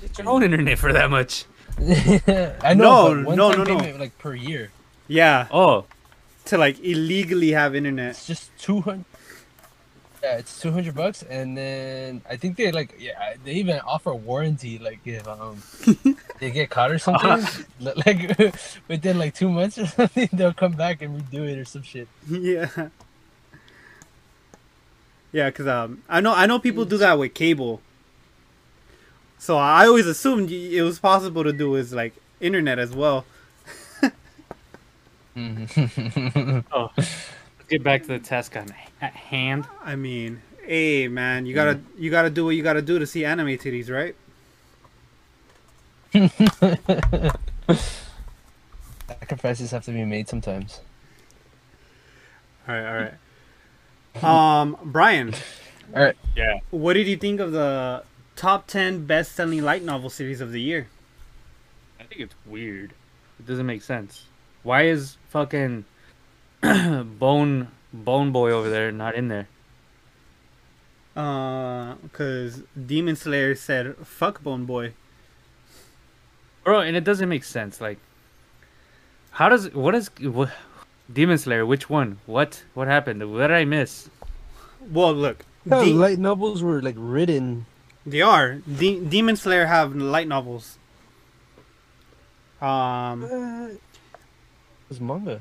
B: Get your own internet for that much. <laughs>
C: I
A: No,
C: know. but one
A: no,
C: time
A: no, no.
C: payment, Like per year,
A: Yeah,
B: Oh,
A: to like illegally have internet.
C: it's just two hundred. Yeah, it's two hundred bucks, and then I think they like yeah they even offer warranty like if um <laughs> they get caught or something <laughs> li- like within like two months or something they'll come back and redo it or some shit.
A: yeah. Yeah, cause um, I know I know people do that with cable. So I always assumed it was possible to do with like internet as well. <laughs>
B: Oh, let's get back to the task on at hand.
A: I mean, hey man, you gotta you gotta do what you gotta do to see anime titties, right?
C: Sacrifices have to be made sometimes.
A: All right, all right. Um, Bryan,
C: All right,
B: Yeah.
A: what did you think of the top ten best-selling light novel series of the year?
B: I think it's weird. It doesn't make sense. Why is fucking <clears throat> Bone Bone Boy over there not in there?
A: Uh, cause Demon Slayer said "fuck Bone Boy."
B: Bro, and it doesn't make sense. Like, how does what is what, Demon Slayer? Which one? What what happened? What did I miss?
A: Well, look,
C: No,
A: De-
C: light novels were like written.
A: They are De- Demon Slayer have light novels. Um,
C: Uh, it's manga.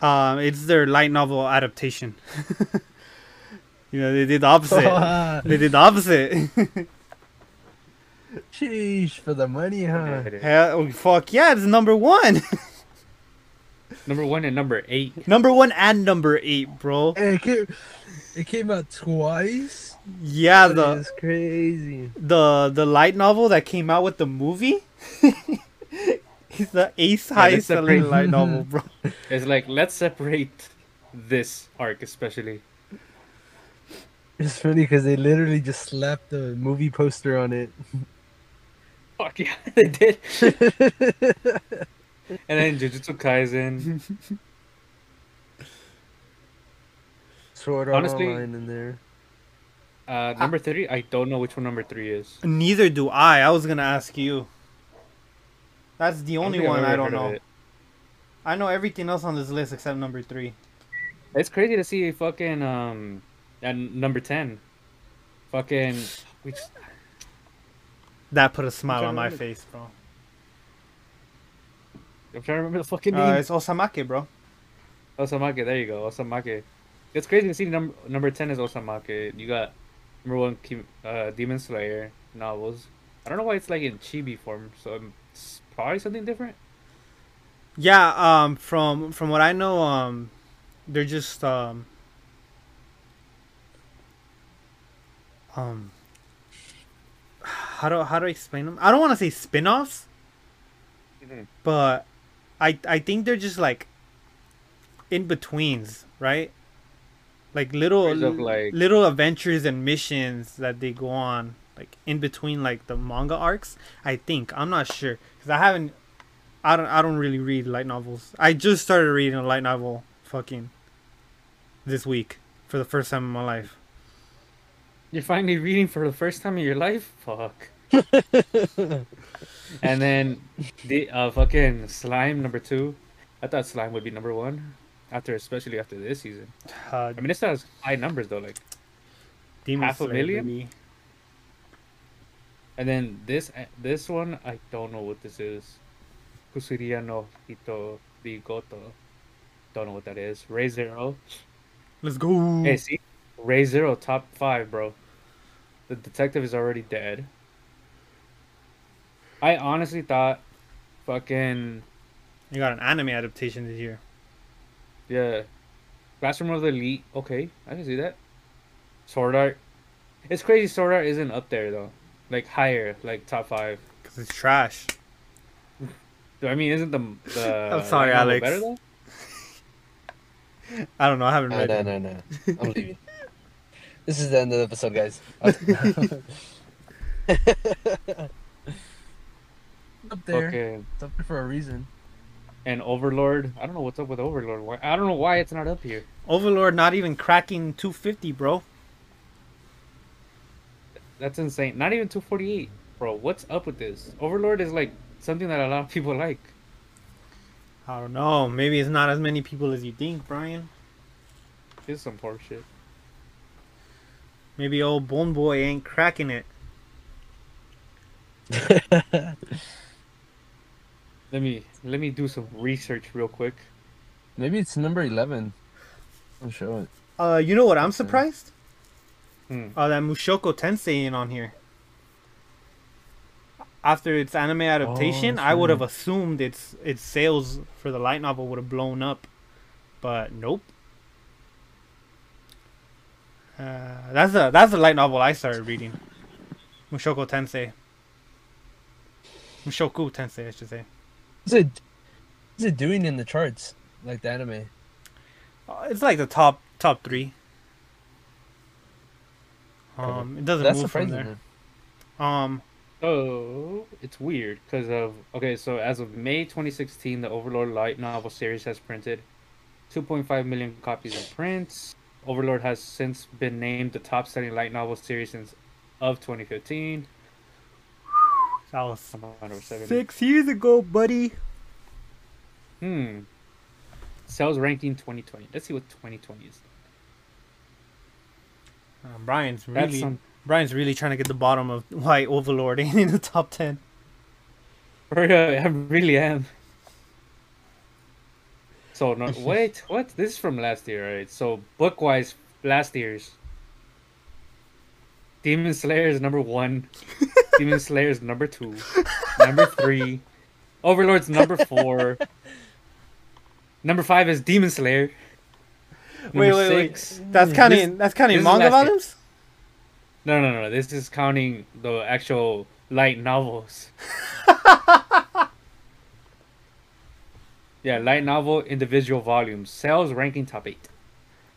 A: um, it's their light novel adaptation. <laughs> you know, they did the opposite. <laughs> they did the opposite. <laughs>
C: Sheesh, for the money, huh?
A: Hell, oh, fuck yeah, it's number one.
B: Number one and number eight.
A: number one and number eight, bro.
C: Hey, it, came, it came out twice.
A: Yeah,
C: That
A: the
C: is crazy.
A: the the light novel that came out with the movie. <laughs> It's the ace highest selling light novel, <laughs> bro.
B: It's like let's separate this arc especially.
C: It's funny because they literally just slapped the movie poster on it. <laughs>
B: Fuck yeah, they did. And then Jujutsu Kaisen.
C: Sword Art
B: Honestly-
C: Online in there.
B: Uh, number three, I don't know which one number three is.
A: Neither do I. I was gonna ask you. That's the only
B: I've
A: one I don't know. I know everything else on this list except number three.
B: It's crazy to see fucking um at number ten. Fucking which
A: That put a smile on my
B: remember.
A: face, bro.
B: I'm trying to remember the fucking
A: Uh,
B: name.
A: it's Osamake, bro.
B: Osamake, there you go, Osamake. It's crazy to see number number ten is Osamake. You got number one uh, Demon Slayer novels. I don't know why it's like in chibi form, so it's probably something different.
A: Yeah, um, from from what I know, um, they're just um, um, how do how do I explain them? I don't want to say spin-offs,
B: Mhm.
A: but I I think they're just like in betweens, right? Like little
B: of, like-
A: little adventures and missions that they go on, like in between like the manga arcs. I think I'm not sure because I haven't. I don't. I don't really read light novels. I just started reading a light novel, fucking, this week for the first time in my life.
B: You're finally reading for the first time in your life? Fuck. <laughs> and then the uh fucking slime number two. I thought slime would be number one. After especially after this season.
A: Uh,
B: I mean it still has high numbers though, like
A: Demon
B: half a million?
A: baby.
B: and then this this one I don't know what this is. Kusuria no Hito di Goto. Don't know what that is. Re:Zero.
A: Let's go.
B: Hey, see? Re:Zero top five, bro. The detective is already dead. I honestly thought fucking
A: You got an anime adaptation this year.
B: Yeah. Classroom of the Elite, okay, I can see that. Sword Art. It's crazy Sword Art isn't up there though. Like higher, like top five.
A: Cause it's trash.
B: I mean isn't the the <laughs>
A: I'm sorry,
B: light
A: Alex.
B: better though? <laughs>
A: I don't know. I haven't
C: No,
A: read
C: no,
A: it.
C: no, no. <laughs> I'm leaving. This is the end of the episode, guys. up there.
B: Okay.
C: It's up there for a reason.
B: And Overlord. I don't know what's up with Overlord. I don't know why it's not up here.
A: Overlord not even cracking 250, bro.
B: That's insane. Not even 248, bro. What's up with this? Overlord is like something that a lot of people like.
A: I don't know. Maybe it's not as many people as you think, Bryan.
B: It's some poor shit.
A: Maybe old Bone Boy ain't cracking it. <laughs>
B: Let me let me do some research real quick.
C: Maybe it's number eleven. I'm show it.
A: Uh, you know what? I'm surprised.
B: Hmm.
A: Uh, that Mushoko Tensei ain't on here. After its anime adaptation,
C: that's
A: I would have assumed its its sales for the light novel would have blown up, but nope. Uh, that's a that's the light novel I started reading. Mushoko Tensei. Mushoku Tensei, I should say.
C: What's it? What's it doing in the charts? Like the anime?
A: Uh, it's like the top top three. Um, it doesn't
C: That's
A: move from
C: surprising.
A: there. Um,
B: So it's weird because of okay. So as of May 2016, the Overlord light novel series has printed 2.5 million copies in print. Overlord has since been named the top-selling light novel series since of 2015.
A: That was
B: Come on, number seven.
A: six years ago, buddy.
B: Hmm. Sales ranking 2020. Let's see what 2020 is.
A: Um,
B: Bryan's
A: really
B: some.
A: Bryan's really trying to get the bottom of why Overlord ain't in the top ten. <laughs>
B: For I really am. So no, <laughs> wait, what? This is from last year, right? So book wise, last year's Demon Slayer is number one. <laughs> Demon Slayer is number two. Number three. Overlord's number four. <laughs> Number five is Demon Slayer. Number
A: Wait, wait,
B: six.
A: wait. That's counting.
B: This-
A: that's counting manga volumes.
B: No, no, no. This is counting the actual light novels. <laughs> yeah, light novel individual volumes. Sales ranking top eight.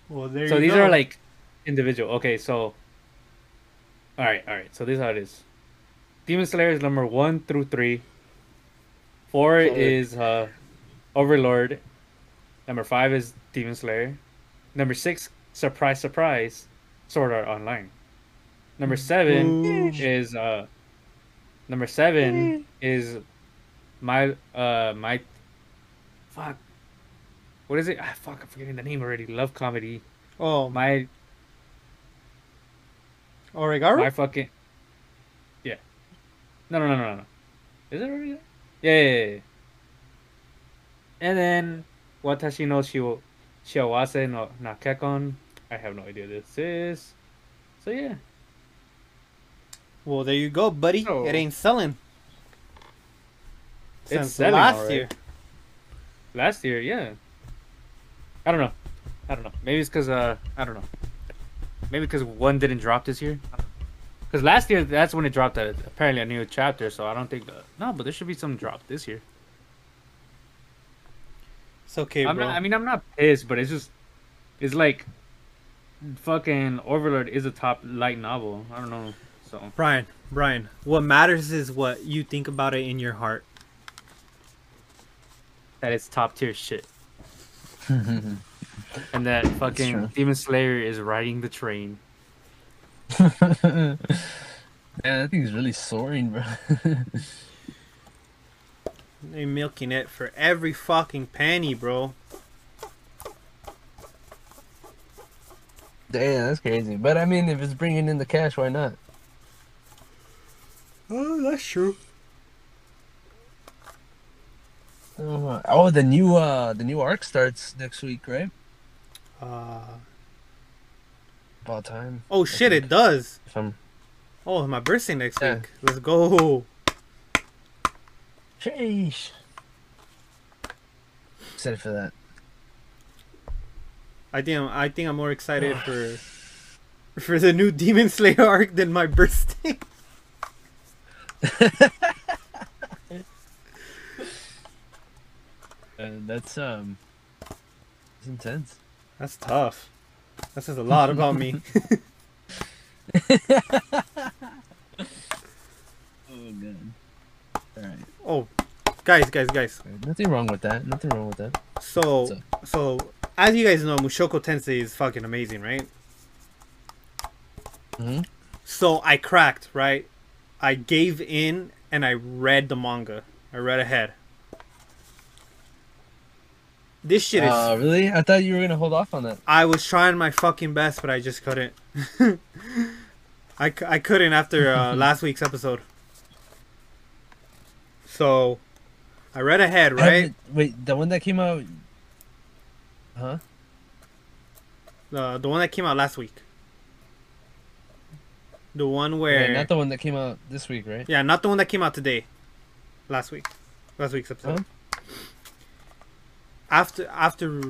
A: Well, there
B: so
A: you
B: these
A: go.
B: are like individual. Okay, so. Alright, alright. So this is how it is. Demon Slayer is number one through three. Four is uh, Overlord. Number five is Demon Slayer. Number six, surprise, surprise, Sword Art Online. Number seven
A: Ooh.
B: is uh number seven is my uh my fuck what is it ah, fuck i'm forgetting the name already love comedy
A: Oh, my Oregairu.
B: my fucking no no no no no is it already there? yeah, yeah, yeah, and then watashi no shiawase na kekkon i have no idea what this is so yeah
A: Well, there you go, buddy.
B: Oh.
A: It ain't selling.
B: It's selling,
A: last year.
B: Last year, yeah. I don't know. I don't know. Maybe it's because uh, I don't know. Maybe because one didn't drop this year. Because last year, that's when it dropped. A, apparently, a new chapter. So I don't think. Uh, no, but there should be some drop this year.
A: It's okay,
B: I'm
A: bro.
B: not. I mean, I'm not pissed, but it's just, it's like, fucking Overlord is a top light novel. I don't know. So
A: Bryan, Bryan, what matters is what you think about it in your heart.
B: that it's top tier shit, <laughs> and that fucking. Demon Slayer is riding the train. <laughs>
C: Man, that thing's really soaring, bro. <laughs>
A: They're milking it for every fucking penny, bro.
C: Damn, that's crazy. But I mean, if it's bringing in the cash, why not?
A: Oh, that's true.
C: Oh, oh, the new uh, the new arc starts next week, right?
A: Uh,
C: About time.
A: oh shit, it does.
C: If I'm
A: Oh, my birthday next
C: Yeah.
A: week. Let's go.
C: Sheesh. Excited for that.
A: I think I'm, I think I'm more excited for for the new Demon Slayer arc than my birthday.
C: And <laughs> <laughs> that's um, it's intense.
A: That's tough. That says a lot about me. <laughs>
C: Oh, good. All right.
A: oh, guys, guys, guys.
C: Nothing wrong with that. Nothing wrong with that.
A: So,
C: What's
A: so as you guys know, Mushoko Tensei is fucking amazing, right?
C: hmm
A: So I cracked, right? I gave in and I read the manga. I read ahead. This shit is.
C: Uh, really? I thought you were gonna hold off on that.
A: I was trying my fucking best, but I just couldn't. <laughs> I, c- I couldn't after uh, <laughs> last week's episode. So, I read ahead, right?
C: Wait, the one that came out. Huh?
A: The the one that came out last week. The one
C: Yeah,
A: where
C: not the one that came out this week, right?
A: yeah, not the one that came out today. Last week, last week's episode.
C: Huh?
A: After after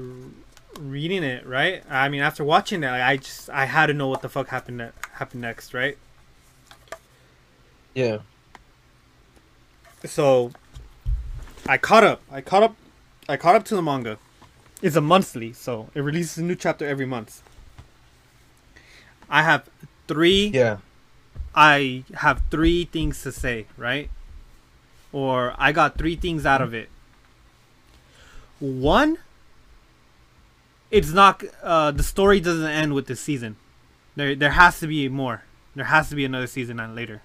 A: reading it, right? I mean, after watching it, like, I just I had to know what the fuck happened ne- happened next, right?
C: Yeah.
A: So I caught up. I caught up. I caught up to the manga. It's a monthly, so it releases a new chapter every month. I have three.
C: Yeah.
A: I have three things to say, right? Or I got three things out of it. One, it's not uh, the story doesn't end with this season. There there has to be more. There has to be another season and later,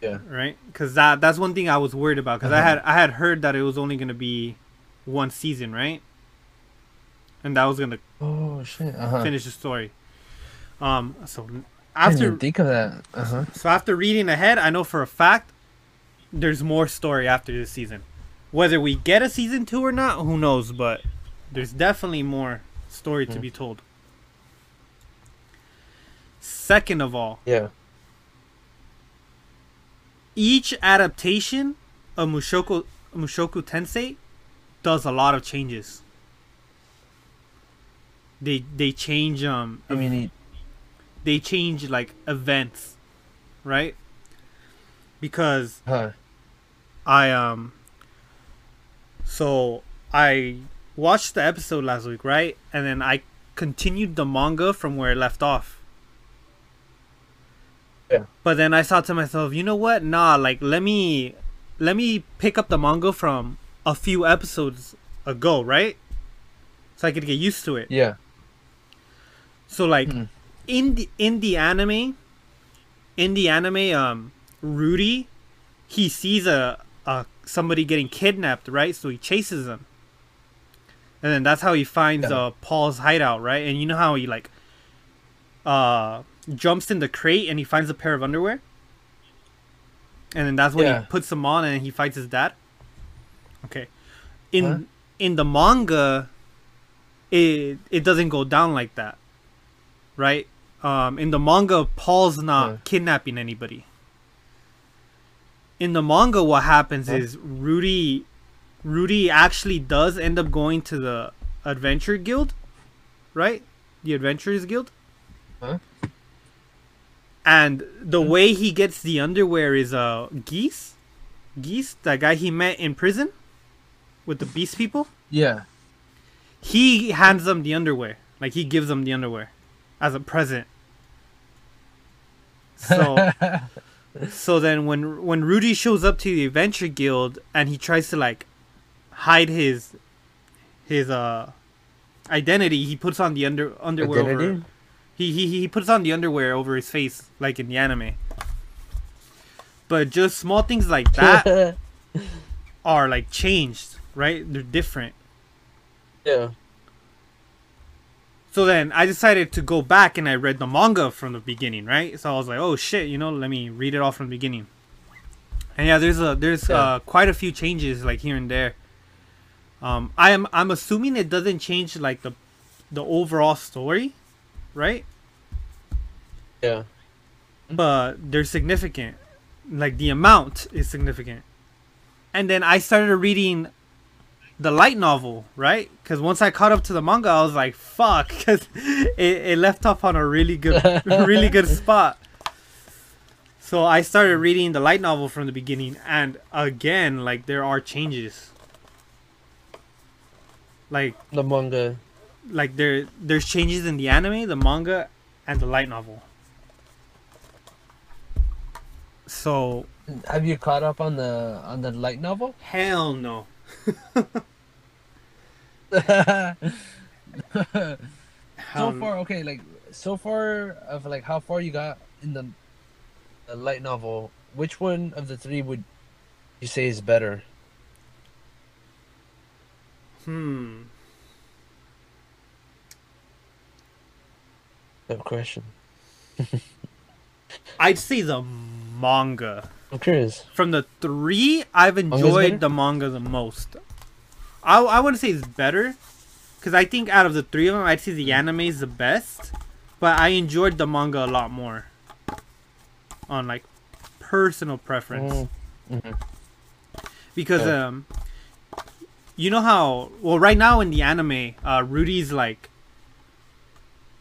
C: Yeah.
A: right? Because that that's one thing I was worried about. Because I
C: Uh-huh.
A: had I had heard that it was only gonna be one season, right? And that was gonna
C: Oh shit. Uh huh.
A: finish the story. Um, so
C: I didn't
A: after
C: think of that. Uh huh.
A: So after reading ahead, I know for a fact there's more story after this season. Whether we get a season two or not, who knows? But there's definitely more story to
C: Mm.
A: be told. Second of all,
C: Yeah.
A: each adaptation of Mushoku Mushoku Tensei does a lot of changes. They they change um
C: I mean, he,
A: they change like events, right? Because
C: huh?
A: I um so I watched the episode last week, right? And then I continued the manga from where it left off.
C: Yeah.
A: But then I thought to myself, you know what? Nah, like let me let me pick up the manga from a few episodes ago, right? So I could get used to it.
C: Yeah.
A: So like
C: Mhm.
A: in the in the anime, in the anime, um, Rudy, he sees a somebody getting kidnapped, right? So he chases them, and then that's how he finds
C: Yeah.
A: uh Paul's hideout, right? And you know how he like uh jumps in the crate and he finds a pair of underwear, and then that's when
C: Yeah.
A: he puts them on and he fights his dad. Okay, in
C: Huh?
A: in the manga, it it doesn't go down like that right? Um, in the manga, Paul's not
C: Yeah.
A: kidnapping anybody. In the manga, what happens is Rudy, Rudy actually does end up going to the Adventure Guild, right? The Adventurers Guild.
C: Huh?
A: And the way he gets the underwear is uh Geese, Geese, that guy he met in prison, with the Beast people
C: Yeah.
A: he hands them the underwear. Like he gives them the underwear as a present. So <laughs> so then when when Rudy shows up to the Adventure Guild and he tries to like hide his his uh identity, he puts on the under underwear over he, he he puts on the underwear over his face like in the anime. But just small things like that <laughs> are like changed, right? They're different.
C: yeah.
A: So then I decided to go back and I read the manga from the beginning, right? So I was like, oh shit, you know, let me read it all from the beginning. And yeah, there's a there's
C: Yeah.
A: uh, quite a few changes like here and there. Um, I am I'm assuming it doesn't change like the the overall story, right?
C: Yeah.
A: But they're significant. Like the amount is significant. And then I started reading the light novel, right? Because once I caught up to the manga, I was like, "Fuck!" <laughs> Because it, it left off on a really good, <laughs> really good spot. So I started reading the light novel from the beginning, and again, like there are changes. Like,
C: The manga.
A: like there, there's changes in the anime, the manga, and the light novel. So
C: Have you caught up on the on the light novel?
A: hell no.
C: So far, okay, like so far of like how far you got in the, the light novel. Which one of the three would you say is better?
A: Hmm.
D: No question. <laughs>
A: I'd say the manga.
D: I'm curious.
A: From the three, I've enjoyed the manga the most. I, I wouldn't say it's better, because I think out of the three of them, I'd say the anime is the best. But I enjoyed the manga a lot more. On like personal preference.
D: Mm, mhm.
A: because
D: Yeah.
A: um you know how well right now in the anime uh rudy's like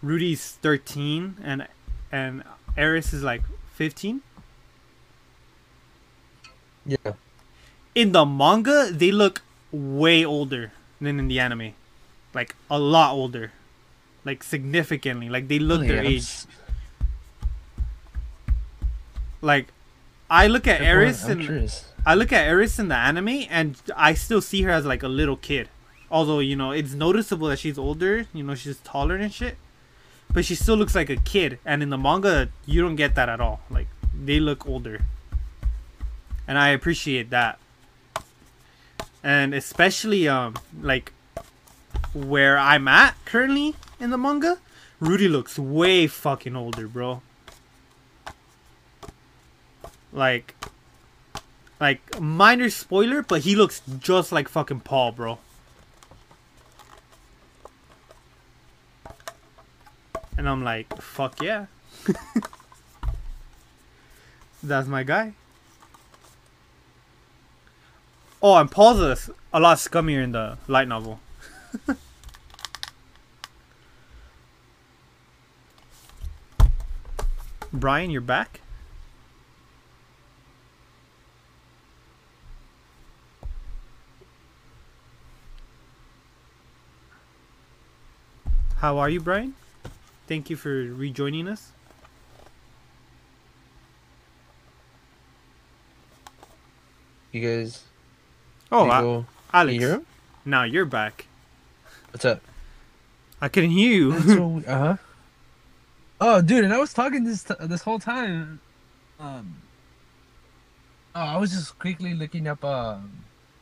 A: rudy's 13 and and eris is like 15
D: Yeah.
A: in the manga they look way older than in the anime like a lot older like significantly like they look their
C: Yeah,
A: age like i look at eris and
C: curious.
A: I look at Eris in the anime, and I still see her as like a little kid. Although you know it's noticeable that she's older. You know she's taller and shit, but she still looks like a kid. And in the manga, you don't get that at all. Like they look older, and I appreciate that. And especially um like where I'm at currently in the manga, Rudy looks way fucking older, bro. Like like minor spoiler, but he looks just like fucking Paul, bro. And I'm like, fuck yeah. <laughs> That's my guy. Oh, and Paul's a lot scummier in the light novel. <laughs> Bryan, you're back? How are you, Bryan? Thank you for rejoining us.
D: You guys.
A: Oh,
D: you
A: I, Alex.
D: you?
A: Now you're back.
D: What's up?
A: I couldn't hear you. <laughs>
C: uh huh. Oh, dude, and I was talking this t- this whole time. Um. Oh, I was just quickly looking up um,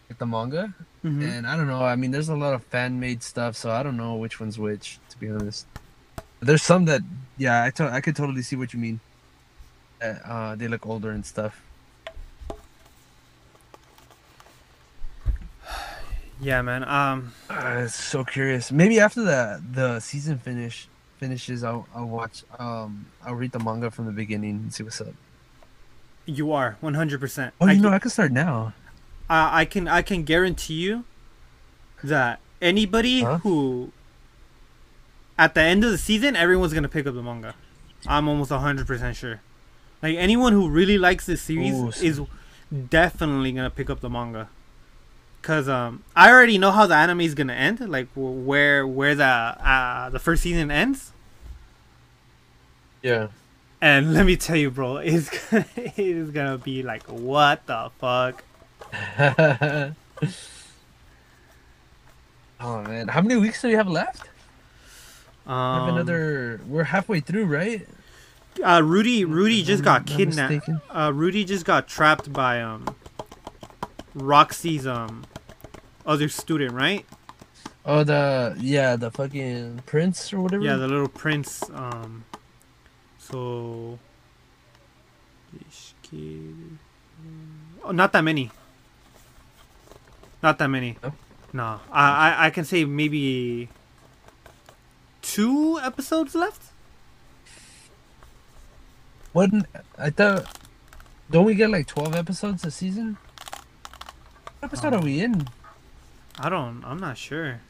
C: like the manga,
A: Mhm.
C: and I don't know. I mean, there's a lot of fan made stuff, so I don't know which one's which. To be honest, there's some that, yeah, I to- I could totally see what you mean. Uh, uh, they look older and stuff.
A: Yeah, man. Um,
C: Uh, so curious. Maybe after the the season finish finishes, I'll I'll watch. Um, I'll read the manga from the beginning and see what's up.
A: you are 100%.
C: Oh,
A: I,
C: you know,
A: can-
C: I can start now.
A: I, I can I can guarantee you that anybody
C: Huh?
A: who at the end of the season, everyone's gonna pick up the manga. I'm almost 100% sure. Like anyone who really likes this series
C: Ooh,
A: is definitely gonna pick up the manga. Cause um, I already know how the anime is gonna end, like where where the uh, the first season ends.
D: Yeah.
A: And let me tell you, bro, <laughs> it's gonna, it is gonna be like, what the fuck? <laughs>
C: oh man, how many weeks do we have left?
A: Um,
C: have another. We're halfway through, right?
A: Uh, Rudy, Rudy just got kidnapped. Uh, Rudy just got trapped by um, Roxy's um, other student, right?
C: Oh, the yeah, the fucking prince or whatever.
A: Yeah, the little prince. Um, so. this kid- Oh, not that many. Not that many.
C: No?
A: No, I, I I can say maybe two episodes left.
C: What? I thought. Don't we get like twelve episodes a season? What episode
A: Um,
C: are we in?
A: I don't. I'm not sure.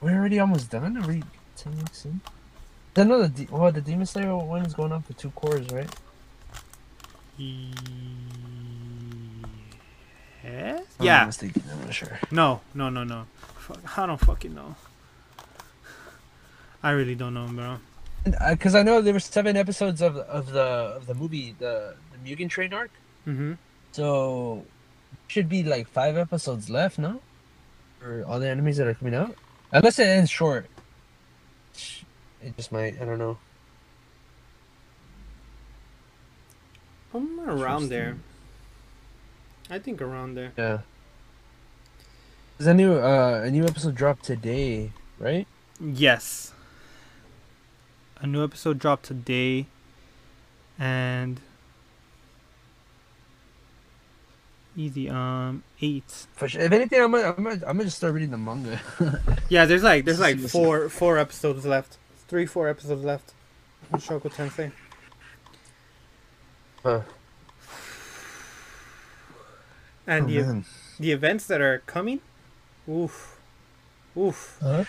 C: We're already almost done. Are we ten weeks in? I know the de- well, the Demon Slayer one is going on for two cours, right? If I'm
A: Yeah.
C: mistaken, I'm not sure.
A: No. No. No. No. Fuck, I don't fucking know. I really don't know, bro.
C: Because I know there were seven episodes of of the of the movie, the the Mugen Train arc.
A: Mm-hmm.
C: So should be like five episodes left, no? For all the enemies that are coming out, unless it ends short. It just might. I don't know.
A: I'm around there. I think around there.
C: Yeah. There's a new uh a new episode dropped today, right?
A: Yes. A new episode dropped today, and easy um eight.
C: For sure. If anything, I'm gonna, I'm gonna, I'm gonna just start reading the manga. <laughs>
A: Yeah, there's like there's like four four episodes left, three four episodes left. in Shoko Tensei.
D: Huh.
A: And
C: Oh,
A: the
C: man.
A: the events that are coming, oof, oof. Huh?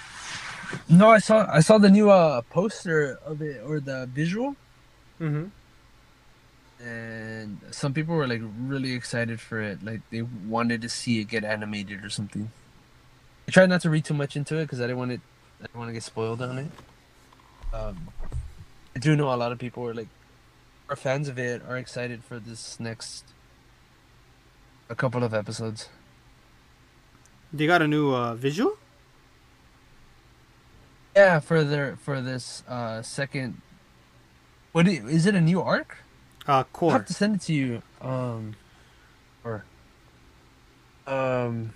C: No, I saw I saw the new uh poster of it or the visual,
A: Mm-hmm.
C: And some people were like really excited for it. Like they wanted to see it get animated or something. I tried not to read too much into it because I didn't want it. I didn't want to get spoiled on it. Um, I do know a lot of people are like, are fans of it, are excited for this next. A couple of episodes.
A: They got a new uh, visual.
C: Yeah, for their for this uh second. What is, is it? A new arc?
A: Uh,
C: I'll have to send it to you. Um, or um,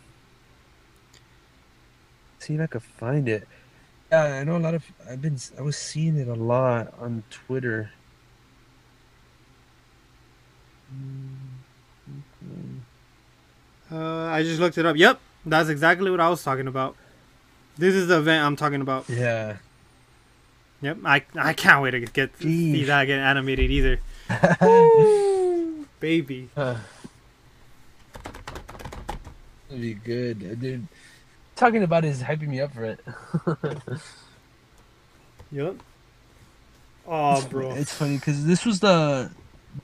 C: see if I could find it. Yeah, I know a lot of. I've been. I was seeing it a lot on Twitter.
A: Uh, I just looked it up. Yep, that's exactly what I was talking about. This is the event I'm talking about.
C: Yeah.
A: Yep, I I can't wait to get see
C: Jeez.
A: that get animated either. Woo, <laughs> baby.
C: That'd be good, uh, dude. Talking about it is hyping me up for it. <laughs>
A: Yep. Oh, bro.
C: It's funny because this was the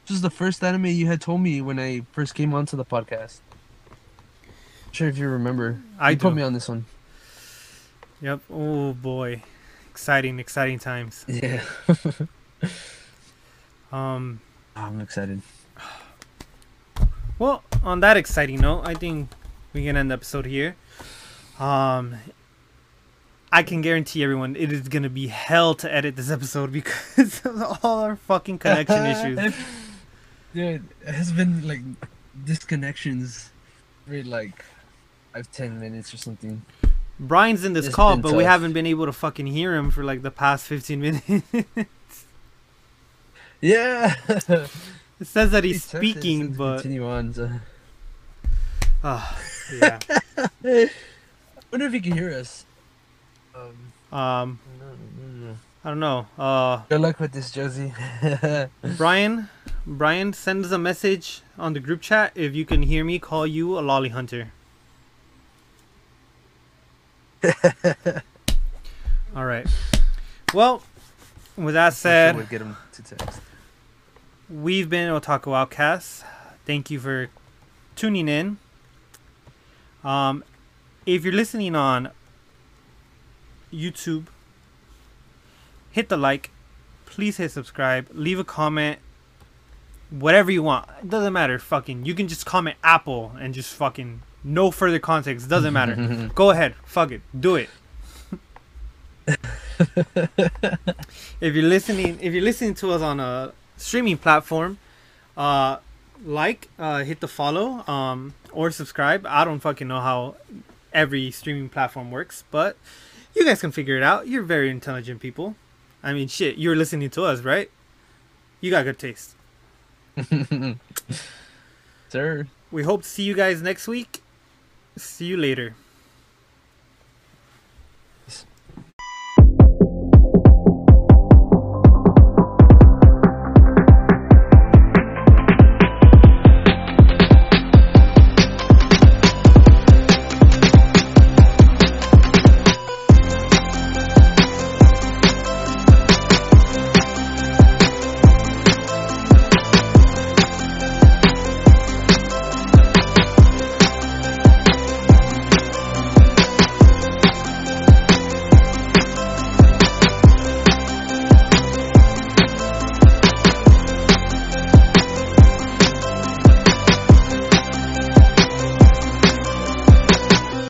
C: this was the first anime you had told me when I first came onto the podcast. Not sure if you remember.
A: I
C: you put me on this one.
A: Yep. Oh boy, exciting, exciting times.
C: Yeah. <laughs>
A: Um.
C: I'm excited.
A: Well, on that exciting note, I think we can end the episode here. Um, I can guarantee everyone it is gonna be hell to edit this episode <laughs> because of all our fucking connection <laughs> issues.
C: Dude, it has been like disconnections every like five ten minutes or something.
A: Bryan's in this
C: It's
A: call, but we haven't been able to fucking hear him for like the past fifteen minutes. <laughs>
C: Yeah. <laughs>
A: it says that he's speaking, but
C: continue on. So.
A: ah, yeah. <laughs>
C: I wonder if you can hear us. Um,
A: Um, I don't know. Uh,
C: good luck with this, Jozy. <laughs>
A: Bryan, Bryan, send us a message on the group chat if you can hear me call you a loli hunter. All right. Well, with that said,
C: We'd get him to text.
A: We've been Otaku Outcasts. Thank you for tuning in. Um, if you're listening on YouTube, hit the like. Please hit subscribe. Leave a comment. Whatever you want. It doesn't matter. Fucking. You can just comment Apple and just fucking no further context. Doesn't matter. <laughs> Go ahead. Fuck it. Do it. <laughs> if you're listening, if you're listening to us on a streaming platform, uh, like, uh, hit the follow, um, or subscribe. I don't fucking know how every streaming platform works, but you guys can figure it out. You're very intelligent people. I mean, shit, you're listening to us, right? You got good taste. <laughs>
C: Sir.
A: We hope to see you guys next week. See you later.